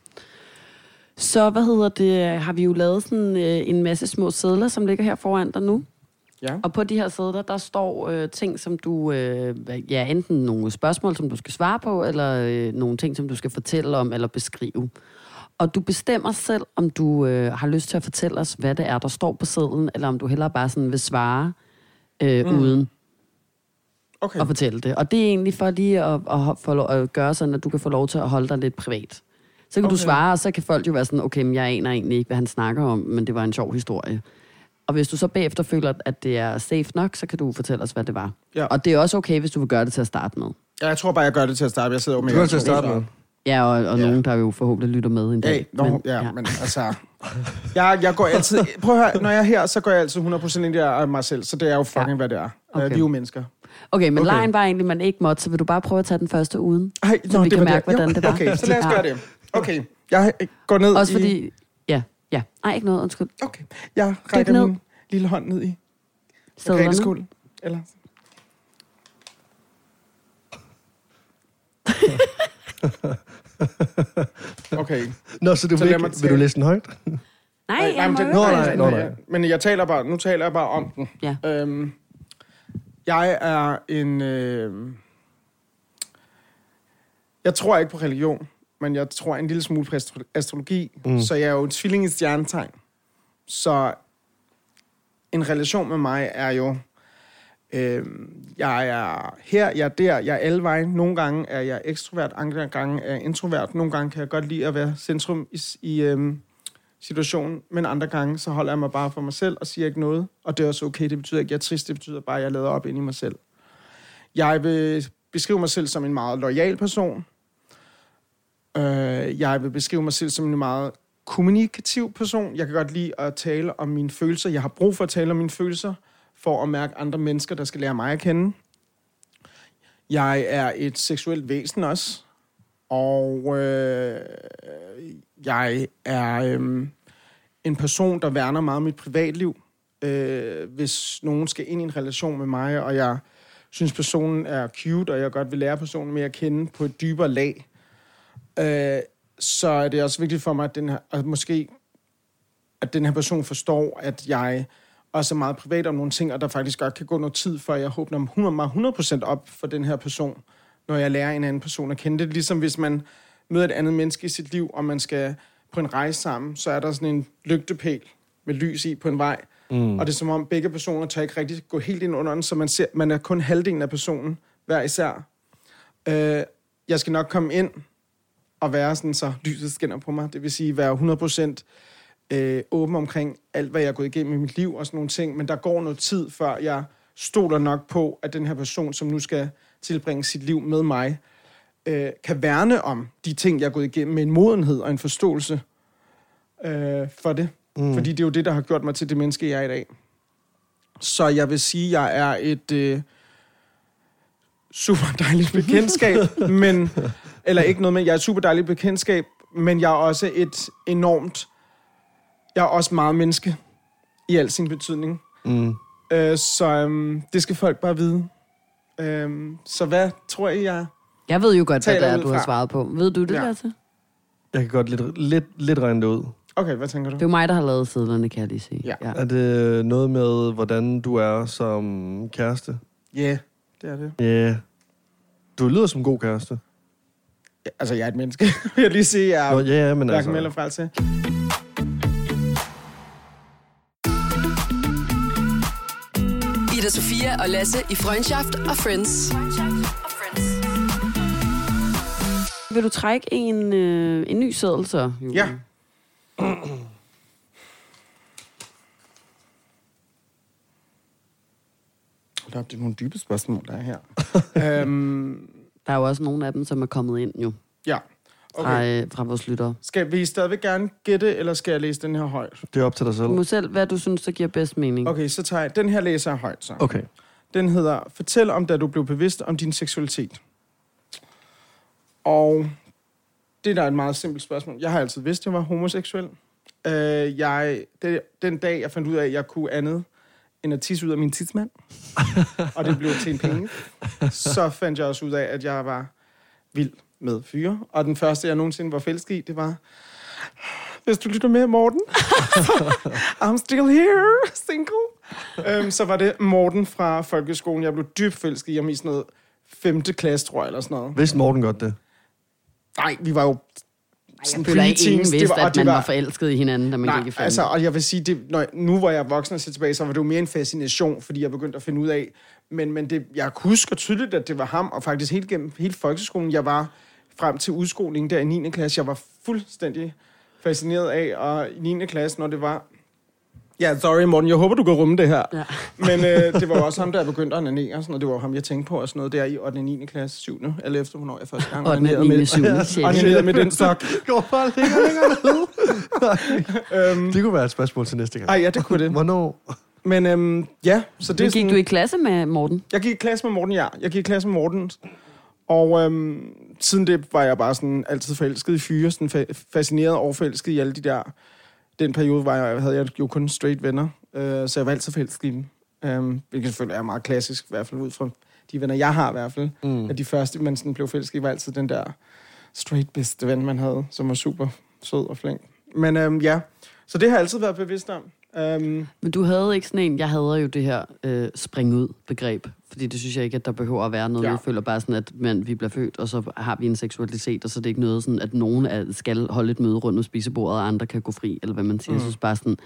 Så, hvad hedder det, har vi jo lavet sådan øh, en masse små sædler, som ligger her foran dig nu. Ja. Og på de her sædler, der står øh, ting, som du, øh, ja, enten nogle spørgsmål, som du skal svare på, eller øh, nogle ting, som du skal fortælle om eller beskrive. Og du bestemmer selv, om du øh, har lyst til at fortælle os, hvad det er, der står på sædlen, eller om du hellere bare sådan vil svare øh, mm. uden Okay. at fortælle det. Og det er egentlig for lige at, at, lov, at gøre sådan, at du kan få lov til at holde dig lidt privat. Så kan okay. du svare, og så kan folk jo være sådan, okay, men jeg aner egentlig ikke, hvad han snakker om, men det var en sjov historie. Og hvis du så bagefter føler, at det er safe nok, så kan du fortælle os, hvad det var. Ja. Og det er også okay, hvis du vil gøre det til at starte med. Ja, jeg tror bare, jeg gør det til at starte. Jeg sidder jo med... Du er til at starte med. Ja, og, og Ja. nogen, der jo forhåbentlig lytter med en Ja, dag. no, men, ja, ja, men altså... Jeg, jeg går altid... Prøv at høre, når jeg er her, så går jeg altid 100% ind i det af mig selv, så det er jo fucking, ja. Hvad det er. Okay. Vi er jo mennesker. Okay, men Okay. lejen var egentlig, man ikke måtte, så vil du bare prøve at tage den første uden? Ej, Så vi kan mærke, hvordan det var. Okay, så lad os gøre det. Okay, jeg går ned Også i... fordi... Ja, ja. Nej, ikke noget, undskyld. Okay, jeg rækker ned. min lille hånd ned i Stederne. Margrethe Eller... Okay. Nå, så du Så vil, ikke, vil du læse den højt? Nej, Nej, jeg nej, læse nå, den. nej. Ja, Men jeg taler bare, nu taler jeg bare om den. Ja. Øhm, jeg er en... Øh, jeg tror ikke på religion, men jeg tror en lille smule på astro- astrologi. Mm. Så jeg er jo en tvilling i stjernetegn. Så en relation med mig er jo... Øh, jeg er her, jeg er der, jeg er alle vejen. Nogle gange er jeg ekstrovert, andre gange er jeg introvert. Nogle gange kan jeg godt lide at være centrum i, i øh, situationen, men andre gange så holder jeg mig bare for mig selv og siger ikke noget. Og det er også okay, det betyder ikke, at jeg er trist, det betyder bare, at jeg lader op ind i mig selv. Jeg vil beskrive mig selv som en meget lojal person. Øh, jeg vil beskrive mig selv som en meget kommunikativ person. Jeg kan godt lide at tale om mine følelser. Jeg har brug for at tale om mine følelser, for at mærke andre mennesker, der skal lære mig at kende. Jeg er et seksuelt væsen også. Og øh, jeg er øh, en person, der værner meget om mit privatliv. Øh, hvis nogen skal ind i en relation med mig, og jeg synes, personen er cute, og jeg godt vil lære personen mere at kende på et dybere lag, øh, så er det også vigtigt for mig, at, den her, at måske at den her person forstår, at jeg også er meget privat om nogle ting, og der faktisk godt kan gå noget tid, før jeg 100 mig 100% op for den her person, når jeg lærer en anden person at kende. Det er ligesom hvis man møder et andet menneske i sit liv, og man skal på en rejse sammen, så er der sådan en lygtepæl med lys i på en vej, mm. og det er som om begge personer tør ikke rigtig gå helt ind under den, så man, ser, man er kun halvdelen af personen hver især. Øh, jeg skal nok komme ind og være sådan, så lyset skinner på mig. Det vil sige, være 100% øh, åben omkring alt, hvad jeg er gået igennem i mit liv og sådan nogle ting. Men der går noget tid, før jeg stoler nok på, at den her person, som nu skal tilbringe sit liv med mig, øh, kan værne om de ting, jeg er gået igennem med en modenhed og en forståelse øh, for det. Mm. Fordi det er jo det, der har gjort mig til det menneske, jeg er i dag. Så jeg vil sige, at jeg er et øh, super dejligt bekendtskab, men, eller ikke noget med, jeg er et super dejligt bekendtskab, men jeg er også et enormt, jeg er også meget menneske i al sin betydning. Mm. Øh, så øhm, det skal folk bare vide. Øhm, så hvad tror I, jeg... Jeg ved jo godt, hvad Taler det er, ud du har fra. svaret på. Ved du det, Ja. ja. Lasse? Jeg kan godt lidt, lidt, lidt regne det ud. Okay, hvad tænker du? Det er jo mig, der har lavet sædlerne, kan jeg lige sige. Ja. Er det noget med, hvordan du er som kæreste? Ja, yeah, det er det. Ja. Yeah. Du lyder som en god kæreste. Altså, jeg er et menneske, vil jeg lige sige. Jeg Nå, er ja, men altså... med eller fra til. Ida Sofia og Lasse i Freundschaft og Friends. Vil du trække en, øh, en ny seddel så? Julie? Ja. Hold op, det er nogle dybe spørgsmål, der er her. øhm, Der er jo også nogle af dem, som er kommet ind jo, ja, fra, okay. øh, fra vores lyttere. Skal vi stadigvæk gerne gætte, eller skal jeg læse den her højt? Det er op til dig selv. Du må selv, hvad du synes, der giver bedst mening. Okay, så tager jeg... Den her læser jeg højt, så. Okay. Den hedder Fortæl om, da du blev bevidst om din seksualitet. Og det er da et meget simpelt spørgsmål. Jeg har altid vidst, at jeg var homoseksuel. Øh, jeg, det, den dag, jeg fandt ud af, at jeg kunne andet end at tisse ud af min tidsmand, og det blev til en penge, så fandt jeg også ud af, at jeg var vild med fyre. Og den første, jeg nogensinde var forelsket i, det var... Hvis du lytter med, Morten. I'm still here, single. Øhm, så var det Morten fra folkeskolen. Jeg blev dybt forelsket i ham i sådan noget femte klasse, tror jeg, eller sådan noget. Vidste Morten godt det? Nej, vi var jo sådan Jeg føler ikke, ingen preteens. Det vidste, var- at man var- var forelsket i hinanden, da man Nej, gik i femte. altså, og jeg vil sige, det, når, nu hvor jeg er voksen og ser tilbage, så var det jo mere en fascination, fordi jeg begyndte at finde ud af, men, men det, jeg husker tydeligt, at det var ham, og faktisk helt gennem hele folkeskolen, jeg var frem til udskolingen der i 9. klasse. Jeg var fuldstændig fascineret af, og i 9. klasse, når det var... Ja, sorry Morten, jeg håber, du kan rumme det her. Ja. Men øh, det var jo også ham, der begyndte at onanere, og sådan, og det var ham, jeg tænkte på, og sådan noget der i 8. og 9. klasse, 7. eller efter, hvornår jeg første gang onanerede 9. med, 7. 6. onanerede med den stok. Går bare længere længere ned. Øhm, Det kunne være et spørgsmål til næste gang. ej, ja, det kunne det. Hvornår? Men øhm, ja, så det Men gik sådan, du i klasse med Morten? Jeg gik i klasse med Morten, ja. Jeg gik i klasse med Morten. Og øhm, siden det var jeg bare sådan altid forelsket i fyre, sådan fa- fascineret og forelsket i alle de der... Den periode var jeg, havde jeg jo kun straight venner, øh, så jeg var altid forelsket. Øhm, hvilket selvfølgelig er meget klassisk, i hvert fald ud fra de venner, jeg har i hvert fald. Mm. At de første, man sådan blev forelsket var altid den der straight bedste ven, man havde, som var super sød og flink. Men øhm, ja, så det har jeg altid været bevidst om. Øhm, Men du havde ikke sådan en, jeg hader jo det her øh, spring ud begreb, fordi det synes jeg ikke, at der behøver at være noget. Ja. Jeg føler bare sådan, at man, vi bliver født, og så har vi en seksualitet, og så er det ikke noget sådan, at nogen er, skal holde et møde rundt om spisebordet, og andre kan gå fri, eller hvad man siger. Mm. Jeg synes bare sådan,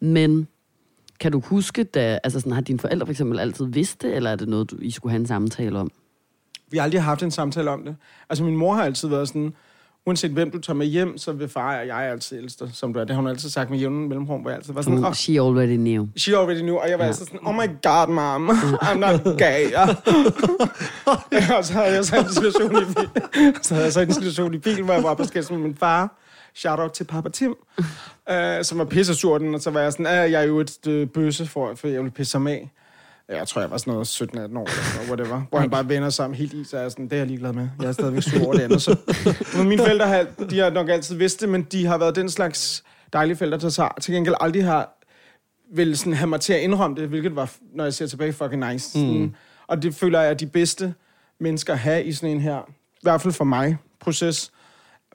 men kan du huske, da, altså sådan, har dine forældre for eksempel altid vidst det, eller er det noget, du, I skulle have en samtale om? Vi har aldrig haft en samtale om det. Altså, min mor har altid været sådan, uanset hvem du tager med hjem, så vil far og jeg altid dig, som du er. Det har hun altid sagt med jævne mellemrum, hvor jeg altid var sådan, oh, She already knew. she already knew, og jeg var Ja. altid sådan, oh my god, mom, I'm not gay. og så havde jeg så en situation i bil, så havde jeg så en situation i bilen, hvor jeg var på skændelse med min far. Shout out til Papa Tim, øh, som var pisse sur den, og så var jeg sådan, at jeg er jo et øh, bøsse for, for jeg ville pisse ham af. Jeg tror, jeg var sådan noget 17-18 år, eller whatever. Hvor han bare vender om helt i, så er jeg sådan, det er jeg ligeglad med. Jeg er stadigvæk sur over det andet. Så, men mine forældre har, de har nok altid vidst det, men de har været den slags dejlige forældre, der så til gengæld aldrig har vil sådan have mig til at indrømme det, hvilket var, når jeg ser tilbage, fucking nice. Mm. Og det føler jeg er de bedste mennesker at have i sådan en her, i hvert fald for mig, proces.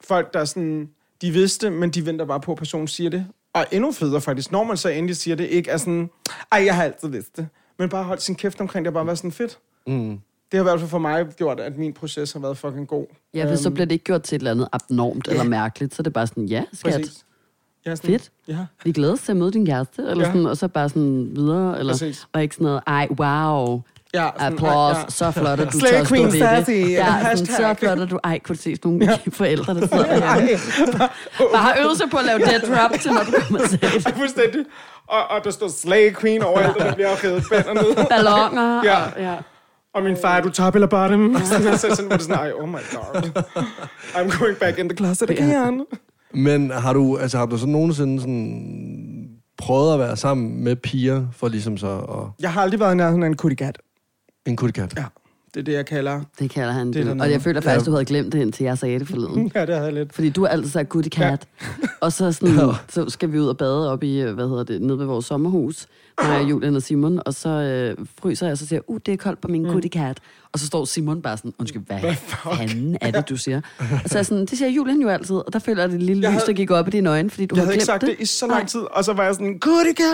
Folk, der sådan, de vidste, men de venter bare på, at personen siger det. Og endnu federe faktisk, når man så endelig siger det, ikke er sådan, ej, jeg har altid vidst det. Men bare holdt sin kæft omkring det, og bare været sådan fedt. Mm. Det har i hvert fald for mig gjort, at min proces har været fucking god. Ja, for så Øhm, bliver det ikke gjort til et eller andet abnormt Ja. eller mærkeligt, så er det bare sådan, ja, skat, Præcis. Ja, sådan, fedt. Ja, Vi glæder os til at møde din kæreste, eller Ja. sådan, og så bare sådan videre, eller, Præcis. og ikke sådan noget, ej, wow, ja applause, ej, ja. så flot, at du Slay tør at stå Queen ved Sassy, det. Ja, sådan, så flot, at du, ej, kunne du se sådan nogle forældre, der sidder herhjemme. Bare har øvet sig på at lave dead drop til, når du kommer til Ja, fuldstændig. Og, og der står Slay Queen overalt, og der bliver revet bander ned. ballonger. Ja. Og, ja. Og min far, er du top eller bottom? Så sådan var det sådan, ej, oh my god. I'm going back in the closet again. Men har du, altså, har du så nogensinde sådan prøvet at være sammen med piger, for ligesom så at... Jeg har aldrig været i nærheden af en kuttigat. En kuttekat? Ja, det er det, jeg kalder. Det kalder han Det det. Og jeg føler faktisk, Ja. du havde glemt det, indtil jeg sagde det forleden. Ja, det havde jeg lidt. Fordi du har altid sagt goodie cat. Og så, sådan, så skal vi ud og bade op i, øh, hvad hedder det, nede ved vores sommerhus. Mig, Julian og Simon. Og så øh, fryser jeg, og så siger jeg, uh, det er koldt på min mm. goodie cat. Og så står Simon bare sådan, undskyld, hvad, hvad fanden er det, du siger? Og så er jeg sådan, det siger Julian jo altid. Og der føler jeg, det lille Jeg lys, havde- der gik op i dine øjne, fordi du Jeg har havde ikke sagt det i så lang tid, og så var jeg sådan, kuttigat.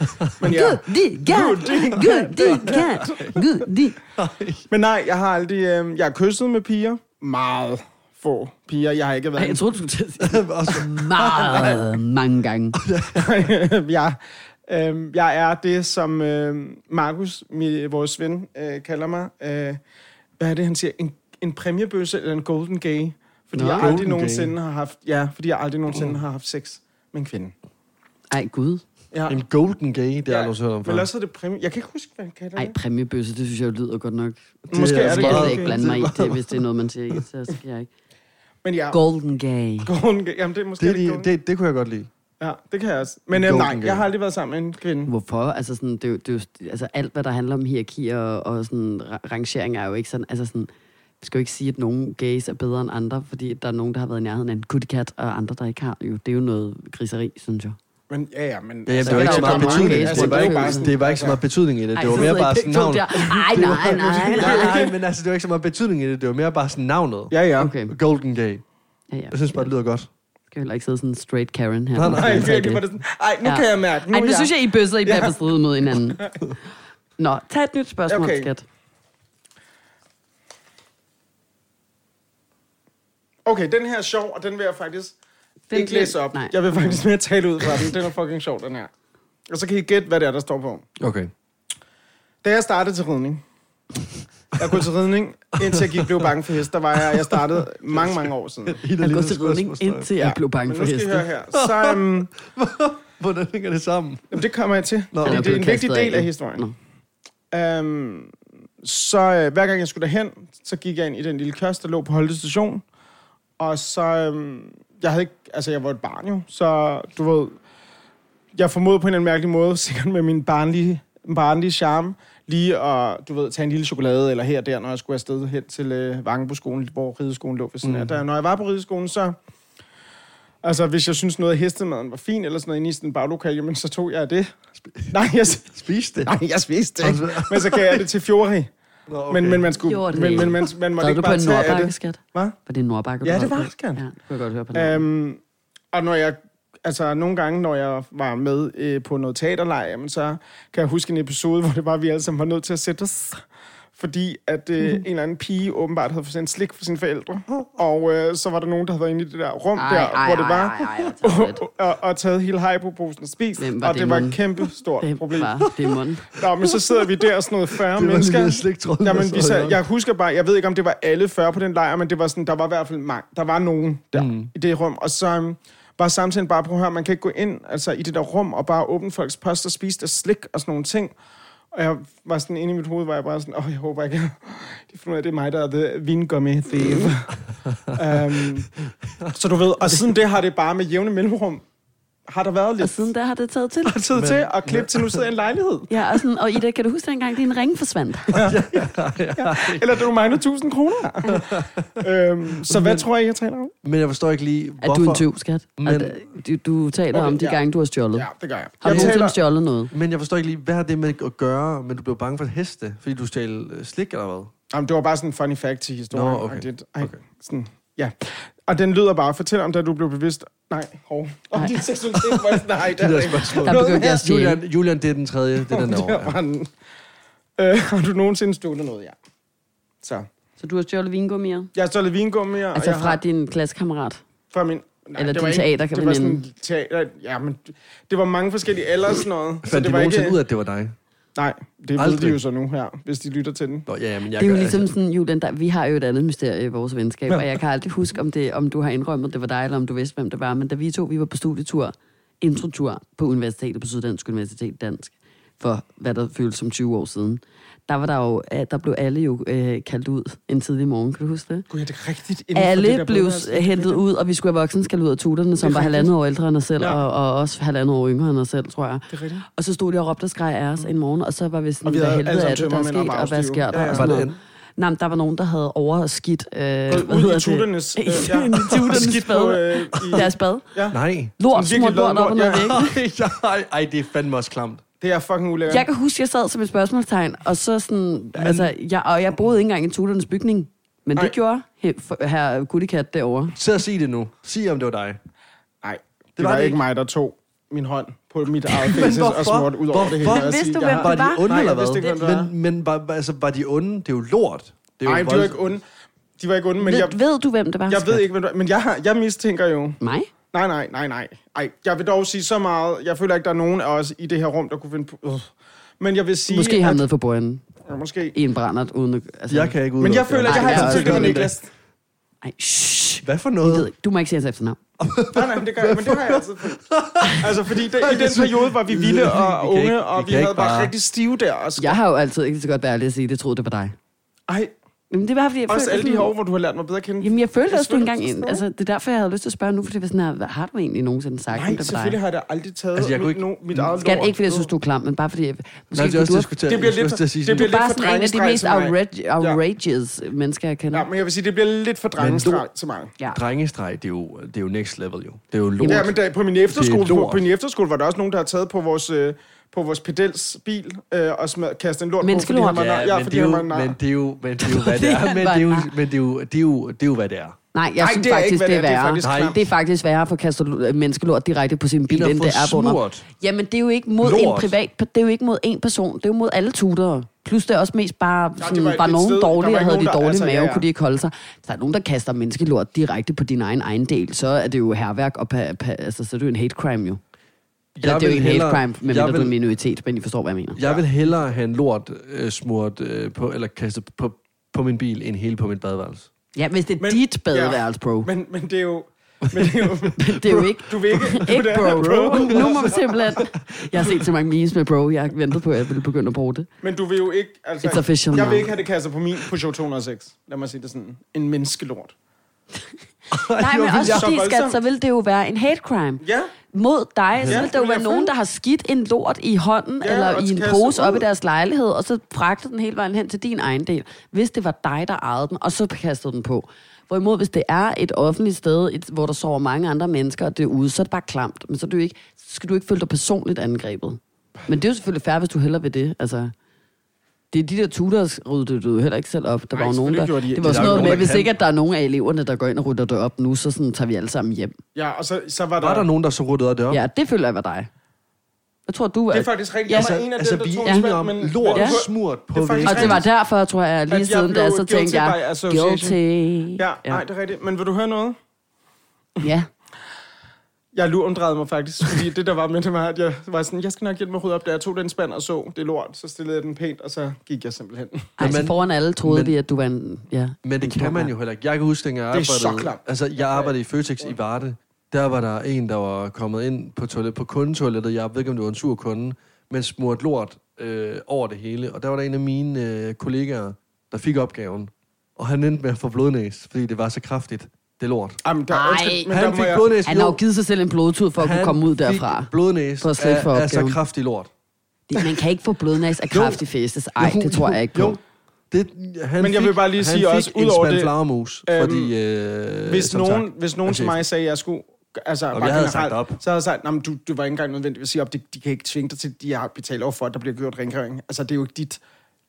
Men ja, Goodie cat, goodie cat, goodie. men nej, jeg har aldrig, øh, jeg har kysset med piger. Meget få piger. Jeg har ikke Ej, været... jeg troede, du skulle til at sige meget mange gange. jeg, øh, jeg er det, som øh, Markus, vores ven, øh, kalder mig. Øh, hvad er det, han siger? En, en præmiebøsse eller en golden gay? Fordi Nå. jeg aldrig Golden nogensinde har haft... Ja, fordi jeg aldrig nogensinde har haft sex med en kvinde. Ej, gud. Ja. En golden gay, det har jeg aldrig hørt om før. Men også er det præmie... Jeg kan ikke huske, hvad han kalder Ej, det. præmiebøsse, det synes jeg lyder godt nok. Måske er det Jeg skal ikke gay. blande mig i det, hvis det er noget, man siger ikke, så skal jeg ikke. Men ja, Golden gay. golden gay. Jamen, det er måske det, det, det, det, det kunne jeg godt lide. Ja, det kan jeg også. Men øh, Golden nej, jeg har aldrig været sammen med en kvinde. Hvorfor? Altså, sådan, det, er jo, det er jo, altså alt, hvad der handler om hierarkier og, og sådan, ra- rangering, er jo ikke sådan... Altså sådan, vi skal jo ikke sige, at nogle gays er bedre end andre, fordi der er nogen, der har været i nærheden af en good cat, og andre, der ikke har. Jo, det er jo noget griseri, synes jeg. Men ja, ja, men... Ja, jamen, altså, det var ikke så meget er betydning. gays, Det var ikke, bare, sådan- det var ikke så meget betydning i det. Det var mere bare sådan navnet. Ej, nej, nej, Nej, nej. nej, men altså, det var ikke så meget betydning i det. Det var mere bare sådan navnet. Ja, ja. Okay, Golden gay. ja, ja. Jeg synes bare, det lyder godt. Skal heller ikke sidde sådan en straight Karen her. Nej, nej, virkelig var det. sådan... Ej, nu Ja. kan jeg mærke. Nu Ej, nu jeg- synes jeg, I bøsser, I bliver Ja. mod hinanden. Nå, tag et nyt spørgsmål, okay. skat. Okay, den her er sjov, og den vil jeg faktisk Den ikke læse op. Nej. Jeg vil faktisk mere tale ud fra den. Den er fucking sjov, den her. Og så kan I gætte, hvad det er, der står på. Okay. Da jeg startede til ridning, Jeg gået til ridning, indtil jeg gik blev bange for hest. Der var jeg, jeg startede mange, mange år siden. Jeg gået til ridning, indtil jeg blev bange Men for nu skal I heste. høre her. Så, um, Hvordan hænger det sammen? jamen, det kommer jeg til. Nå, fordi er det er en vigtig del af historien. Um, så øh, hver gang jeg skulle derhen, så gik jeg ind i den lille kiosk, der lå på Holte station. Og så, øhm, jeg havde ikke, altså jeg var et barn jo, så du ved, jeg formodede på en eller anden mærkelig måde, sikkert med min barnlige, barnlige charme, lige at, du ved, tage en lille chokolade eller her og der, når jeg skulle afsted hen til øh, Vangenbo-skolen, hvor rideskolen lå ved sådan mm. der. Når jeg var på rideskolen, så, altså hvis jeg synes noget af hestemaden var fin, eller sådan noget inde i sådan en baglokal, jamen så tog jeg det. Nej, jeg, Spis det. nej, jeg spiste det ikke. Men så gav jeg det til Fjori. Nå, okay. Men, men man skulle, det men, men man, man måtte ikke du på bare en tage af nordbakke, det. skat? Hvad? Var det en nordbakke, du Ja, det var på? det, skat. Ja, det kunne jeg godt høre på navnet. Øhm, og når jeg, altså nogle gange, når jeg var med øh, på noget teaterlej, jamen, så kan jeg huske en episode, hvor det var, at vi alle sammen var nødt til at sætte os. Fordi at øh, en eller anden pige åbenbart havde fået sendt slik for sine forældre. Og øh, så var der nogen, der havde været inde i det der rum Ej, der, ej, hvor det ej, var. ej, ej, det. og, og, og taget hele hypoposen og spist. Hvem var og det, det var et kæmpe stort Det problem. var. Nå, men så sidder vi der, sådan noget 40 det var mennesker. det sliktrollen, Jamen, der vi sad jeg husker bare, jeg ved ikke, om det var alle 40 på den lejr, men det var sådan, der var i hvert fald mange. Der var nogen der mm. i det rum. Og så var samtidig bare, prøv at høre, man kan ikke gå ind altså, i det der rum og bare åbne folks post og spise der slik og sådan nogle ting. Og jeg var sådan inde i mit hoved, var jeg bare sådan, åh, jeg håber ikke, de finder ud af, det er mig, der er the vingummi thief. um, så du ved, og siden det har det bare med jævne mellemrum, har der været Og lidt siden der har det taget til. tid Men- til at klippe til, nu sidder jeg i en lejlighed. Ja, og, sådan, og Ida, kan du huske dengang, din ring forsvandt? Eller du mangler 1000 kroner. øhm, så hvad tror jeg, jeg taler om? Men jeg forstår ikke lige, Er hvorfor... du en tyv, skat? Men- At, øh, du, du taler Okay, om de ja. gange, du har stjålet. Ja, det gør jeg. Har du jeg nogensinde taler, stjålet noget? Men jeg forstår ikke lige, hvad har det med at gøre, men du blev bange for heste? Fordi du stjal øh, slik eller hvad? Jamen, det var bare sådan en funny fact til historien. Nå, okay. Ej, Okay. Sådan, ja. Og den lyder bare, fortæl om, da du blev bevidst... Nej, hov. Om din seksualitet, hvor jeg- nej, det De er der ikke. spørgsmål. Der begyndte jeg at stjæle. Julian, Julian, det er den tredje. Det er den der er bare en- Øh, har du nogensinde stjålet noget? Ja. Så. Så du har stjålet vingummier? Jeg har stjålet vingummier. Altså fra har, din klassekammerat? fra min... Nej, Eller det din var ikke- teaterveninde. Det var sådan teater... Ja, men det var mange forskellige sådan noget. Fandt de det var nogensinde ud af, at det var dig? Nej, det ved de jo så nu her, hvis de lytter til den. Nå, ja, men jeg Det er jo ligesom altså- sådan, Julian, der, vi har jo et andet mysterie i vores venskab, og jeg kan aldrig huske, om, det, om du har indrømmet, det var dig, eller om du vidste, hvem det var. Men da vi to, vi var på studietur, introtur på universitetet, på Syddansk Universitet Dansk, for hvad der føles som 20 år siden, der var der jo, øh, der blev alle jo øh, kaldt ud en tidlig morgen, kan du huske det? Gud, ja, det er rigtigt. Det Alle der blev s- hentet ud, og vi skulle have voksen skal ud af tuterne, som Det var halvandet år ældre end os selv, Ja. og, og også halvandet år yngre end os selv, tror jeg. Det er rigtigt. Og så stod de og råbte og skreg af os en morgen, og så var vi sådan, Og vi hvad helvede er det, der er sket, og og hvad sker der? Ja, ja. og Var sådan det noget. en, Nej, der var nogen, der havde overskidt... Øh, hvad Gået ud hedder i tuternes... det? Øh, ja. I på, spade. øh, i, Deres bad. ja. nej. Lort, smurt lort op og noget ja. væk. ej, det er fandme også klamt. Det er fucking ulækkert. Jeg kan huske, jeg sad som et spørgsmålstegn, og så sådan... Altså, jeg, og jeg boede ikke engang i tuternes bygning. Men det Nej. gjorde herr Guttikat derovre. Så at sige det nu. Sig, om det var dig. Nej, det, Det var, var det ikke mig, der tog min hånd på mit eget fængsel og smurt ud over det hele. Hvorfor? og Vidste du, hvem det Var de var? onde, Nej, eller ikke, hvad? det Men, men var, altså, var de onde? Det er jo lort. Det er jo Nej, de var ikke onde. De var ikke onde, men Ved, jeg, ved du, hvem det var? jeg ved ikke, hvem det var. Men jeg, har, jeg mistænker jo... Mig? Nej, nej, nej, nej. Ej, jeg vil dog sige så meget. Jeg føler ikke, der er nogen af os i det her rum, der kunne finde på... Øh. Men jeg vil sige... Måske ham at, nede for borden. Ja, måske. I en brændert uden at... Altså, Jeg kan ikke ud. Men jeg føler, at jeg har jeg altid tænkt, Niklas. Ej, shh. Hvad for Jeg noget? ved ikke. Du må ikke sige hans efternavn. Nej, nej, men det gør jeg, men det har jeg altid. Altså, fordi det, i den Jeg periode var vi vilde og unge, ikke- og vi havde bare rigtig stive der. Og Jeg har jo altid ikke så godt været ærlig at sige, det troede det var dig. Ej, Men det var, fordi jeg også følte alle de her år, hvor du har lært mig bedre at kende. Jamen, jeg følte Jeg også, du engang... det En, altså, det er derfor, jeg havde lyst til at spørge nu, for det var sådan her, hvad har du egentlig nogensinde sagt om Nej, det var selvfølgelig har jeg da aldrig taget Altså, jeg kunne mit, ikke- no, mit eget Skal lort. ikke, fordi jeg synes, du er klam, men bare fordi... Jeg, måske Nej, det er også diskuteret. Det bliver lidt- det bliver er lidt for sådan en af de mest outrage, outrageous mennesker, jeg kender. Ja, men jeg vil sige, det bliver lidt for drengestreg til mig. Ja. Drengestreg, det er, jo, det er jo next level, jo. Det er jo lort. Ja, men der, på min efterskole, Det er på min efterskole var der også nogen, der har taget på vores, øh, på vores pedels bil øh, og smad, kastet en lort på, fordi han var nar. Ja, men, fordi det er han jo, var nar. men det er jo, men det er jo, hvad det er. Men det er jo, men det er jo, det er jo, det er jo, det er jo hvad det er. Nej, jeg Nej, synes det er faktisk, ikke, det er det er. Det er værre. faktisk Nej. Det er faktisk værre at få kastet øh, menneskelort direkte på sin bil, End at det er på. Jamen, det er jo ikke mod Lort. en privat... Det er jo ikke mod en person. Det er jo mod alle tutorer. Plus det er også mest bare, det sådan, var var, var nogen sted- dårlige, ikke og havde de nogen, der- dårlige altså, mave, ja, ja. kunne de ikke holde sig. Hvis der er nogen, der kaster menneskelort direkte på din egen ejendel, så er det jo herværk, og pa, pa, altså, så er det jo en hate crime jo. Jeg det er jo vil ikke en hate crime, jeg du er en minoritet, men I forstår, hvad jeg mener. Jeg vil hellere have en lort øh, smurt øh, på, eller kastet på på min bil, end hele på mit badeværelse. Ja, hvis det er Men- dit badeværelse, bro. Men, men det er jo... Men det er jo... Det er jo ikke, Du vil ikke... ikke bro. Nu, nu må vi simpelthen... Jeg har set så mange memes med bro. Jeg har ventet på, at jeg ville begynde at bruge det. Men du vil jo ikke... Altså, It's official jeg vil ikke have det kastet på min Peugeot 206. Lad mig sige det sådan. En menneskelort. Nej, men også så fordi, skat, så vil det jo være en hate crime. Ja. mod dig, så Ja, vil der jo det vil være nogen, der har skidt en lort i hånden, Ja, eller i en pose op ud. i deres lejlighed, og så fragtet den hele vejen hen til din egen del. Hvis det var dig, der ejede den, og så kastede den på. Hvorimod, hvis det er et offentligt sted, et, hvor der sover mange andre mennesker, og det er ude, så er det bare klamt. Men så, er du ikke, så skal du ikke føle dig personligt angrebet. Men det er jo selvfølgelig fair, hvis du hellere vil det. Altså, det er de der tutors ryddede du jo heller ikke selv op. Der Nej, var jo nogen, der, de det var sådan noget med, hvis kan. ikke at der er nogen af eleverne, der går ind og rydder det op nu, så sådan, tager vi alle sammen hjem. Ja, og så, så var der... Var der nogen, der så ryddede det op? Ja, det føler jeg var dig. Jeg tror, du Det er faktisk rigtigt. Ja, Jeg var en af altså, dem, der vi tog spand, om men... lort Ja. smurt på Det. Og det var derfor, tror jeg, lige At jeg siden da, så tænkte jeg, guilty. Ja, nej, det er rigtigt. Men vil du høre noget? Ja. Jeg lurundrede mig faktisk, fordi det der var med det var, at jeg var sådan, jeg skal nok hjælpe med at rydde op, da jeg tog den spand og så, det lort, så stillede jeg den pænt, og så gik jeg simpelthen. Ej, så Men- foran alle troede men- vi, at du var en... Ja, Men en det kan man jo heller ikke. Jeg kan huske, dengang jeg Det er så arbejdede... klamt. Altså, jeg arbejdede i Føtex i Varde. Der var der en, der var kommet ind på, toilet, på kundetoilettet. Jeg ved ikke, om det var en sur kunde, men smurt lort øh, over det hele. Og der var der en af mine øh, kollegaer, der fik opgaven. Og han endte med at få blodnæs, fordi det var så kraftigt. Det er lort. Jamen, der, Ej, undskyld, men der han må fik jeg, blodnæs. Han har jo givet sig selv en blodtud for at kunne Han komme ud fik derfra. blodnæs For at slippe for af, af så opgaven. kraftig lort. Det- Man kan ikke få blodnæs af kraftig festes. Ej, Jo, det tror jeg ikke på. Jo, det, han Men jeg fik, vil bare lige sige også, en udover spand det, flagermus, øhm, fordi... Øh, hvis, nogen, sagt, hvis nogen er til mig sagde, at jeg skulle... Altså, Nå, bare jeg havde generelt, sagt op. Så havde jeg sagt, at du, du var ikke engang nødvendigt at sige op. De, de kan ikke tvinge dig til, de har betalt over for, at der bliver gjort rengøring. Altså, det er jo ikke dit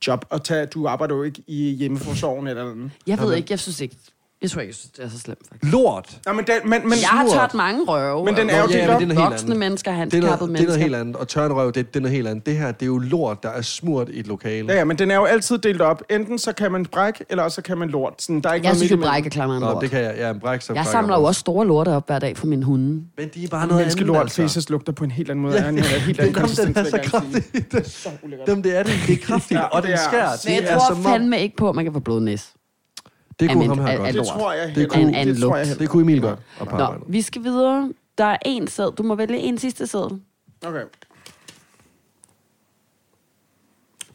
job at tage. Du arbejder jo ikke i hjemmeforsorgen eller andet. Jeg ved ikke, jeg synes ikke... Jeg tror ikke, jeg synes, det er så slemt, faktisk. Lort! Nej, men, den, men, men Jeg har tørt mange røve. Men den er jo og delt op. det er Voksne andet. mennesker, Det er, handicappede noget, det er mennesker. noget helt andet. Og tørnrøv, det, det er noget helt andet. Det her, det er jo lort, der er smurt i et lokale. Ja, ja, men den er jo altid delt op. Enten så kan man brække, eller også så kan man lort. Sådan, der er ikke Jeg noget synes, imellem. brække klammer Nå, lort. det kan jeg. Ja, en bræk, så Jeg samler jo også store lorte op hver dag for min hunde. Men de er bare noget andet, Menneskelort, altså. faces lugter på en helt anden måde. Ja, Ja, en helt det anden er vil så jeg gerne sige. kraftig. Så ulækkert. Dem, det er det. Det er kraftigt, Ja, og det den er skær. Men jeg Det er tror fandme ikke på, at man kan få blodnæs. Det kunne ham her godt. Det tror jeg Det kunne- Det tror jeg Det kunne Emil godt. Og Nå, vi skal videre. Der er en sæd. Du må vælge en sidste sæd. Okay.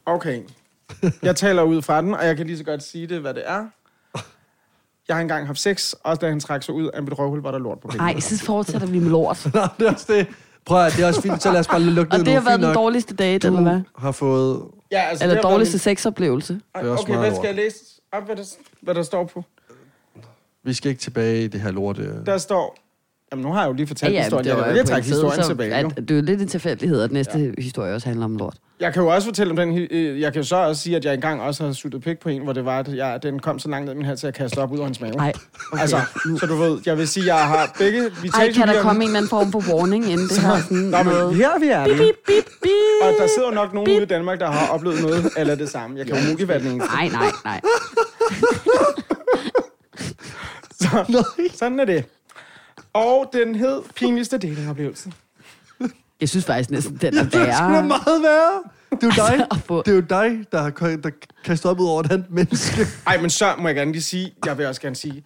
Okay. Jeg taler ud fra den, og jeg kan lige så godt sige det, hvad det er. Jeg har engang haft sex, og da han trak sig ud af mit røvhul, var der lort på pengene. Nej, så fortsætter vi med lort. Nå, det er også det. Prøv at, det er også fint. Så lad os bare lukke Og ned det nu. har været Fint den dårligste date, eller hvad? Har fået... Ja, altså, Eller det har været dårligste sexoplevelse. Det er Okay, meget hvad skal jeg læse op, hvad der, hvad der står på? Vi skal ikke tilbage i det her lort. øh. Der står... Jamen, nu har jeg jo lige fortalt ja, historien. det Jeg var vil på en trække historien så tilbage, at, det er jo lidt en tilfældighed, at næste ja. historie også handler om lort. Jeg kan jo også fortælle om den... øh, Jeg kan jo så også sige, at jeg engang også har suttet pik på en, hvor det var, at jeg, den kom så langt ned i min hals, at jeg kastede op ud af hans mave. Nej, okay. Altså, så du ved, jeg vil sige, jeg har begge Ej, vitalhygiejne- kan der komme en eller anden form for warning, inden det her sådan Nå, men her er vi er det. Bip, bip, bip. Og der sidder jo nok nogen ude i Danmark, der har oplevet noget eller det samme. Jeg kan jo umuligt være den eneste. Nej, nej, nej. Så, sådan er det. Og den hed Pinligste datingoplevelse. Jeg synes faktisk næsten, den er Det er værre. meget værre. Det er jo dig, At få- det er jo dig der har der kastet op ud over et andet menneske. Ej, men så må jeg gerne lige sige, jeg vil også gerne sige,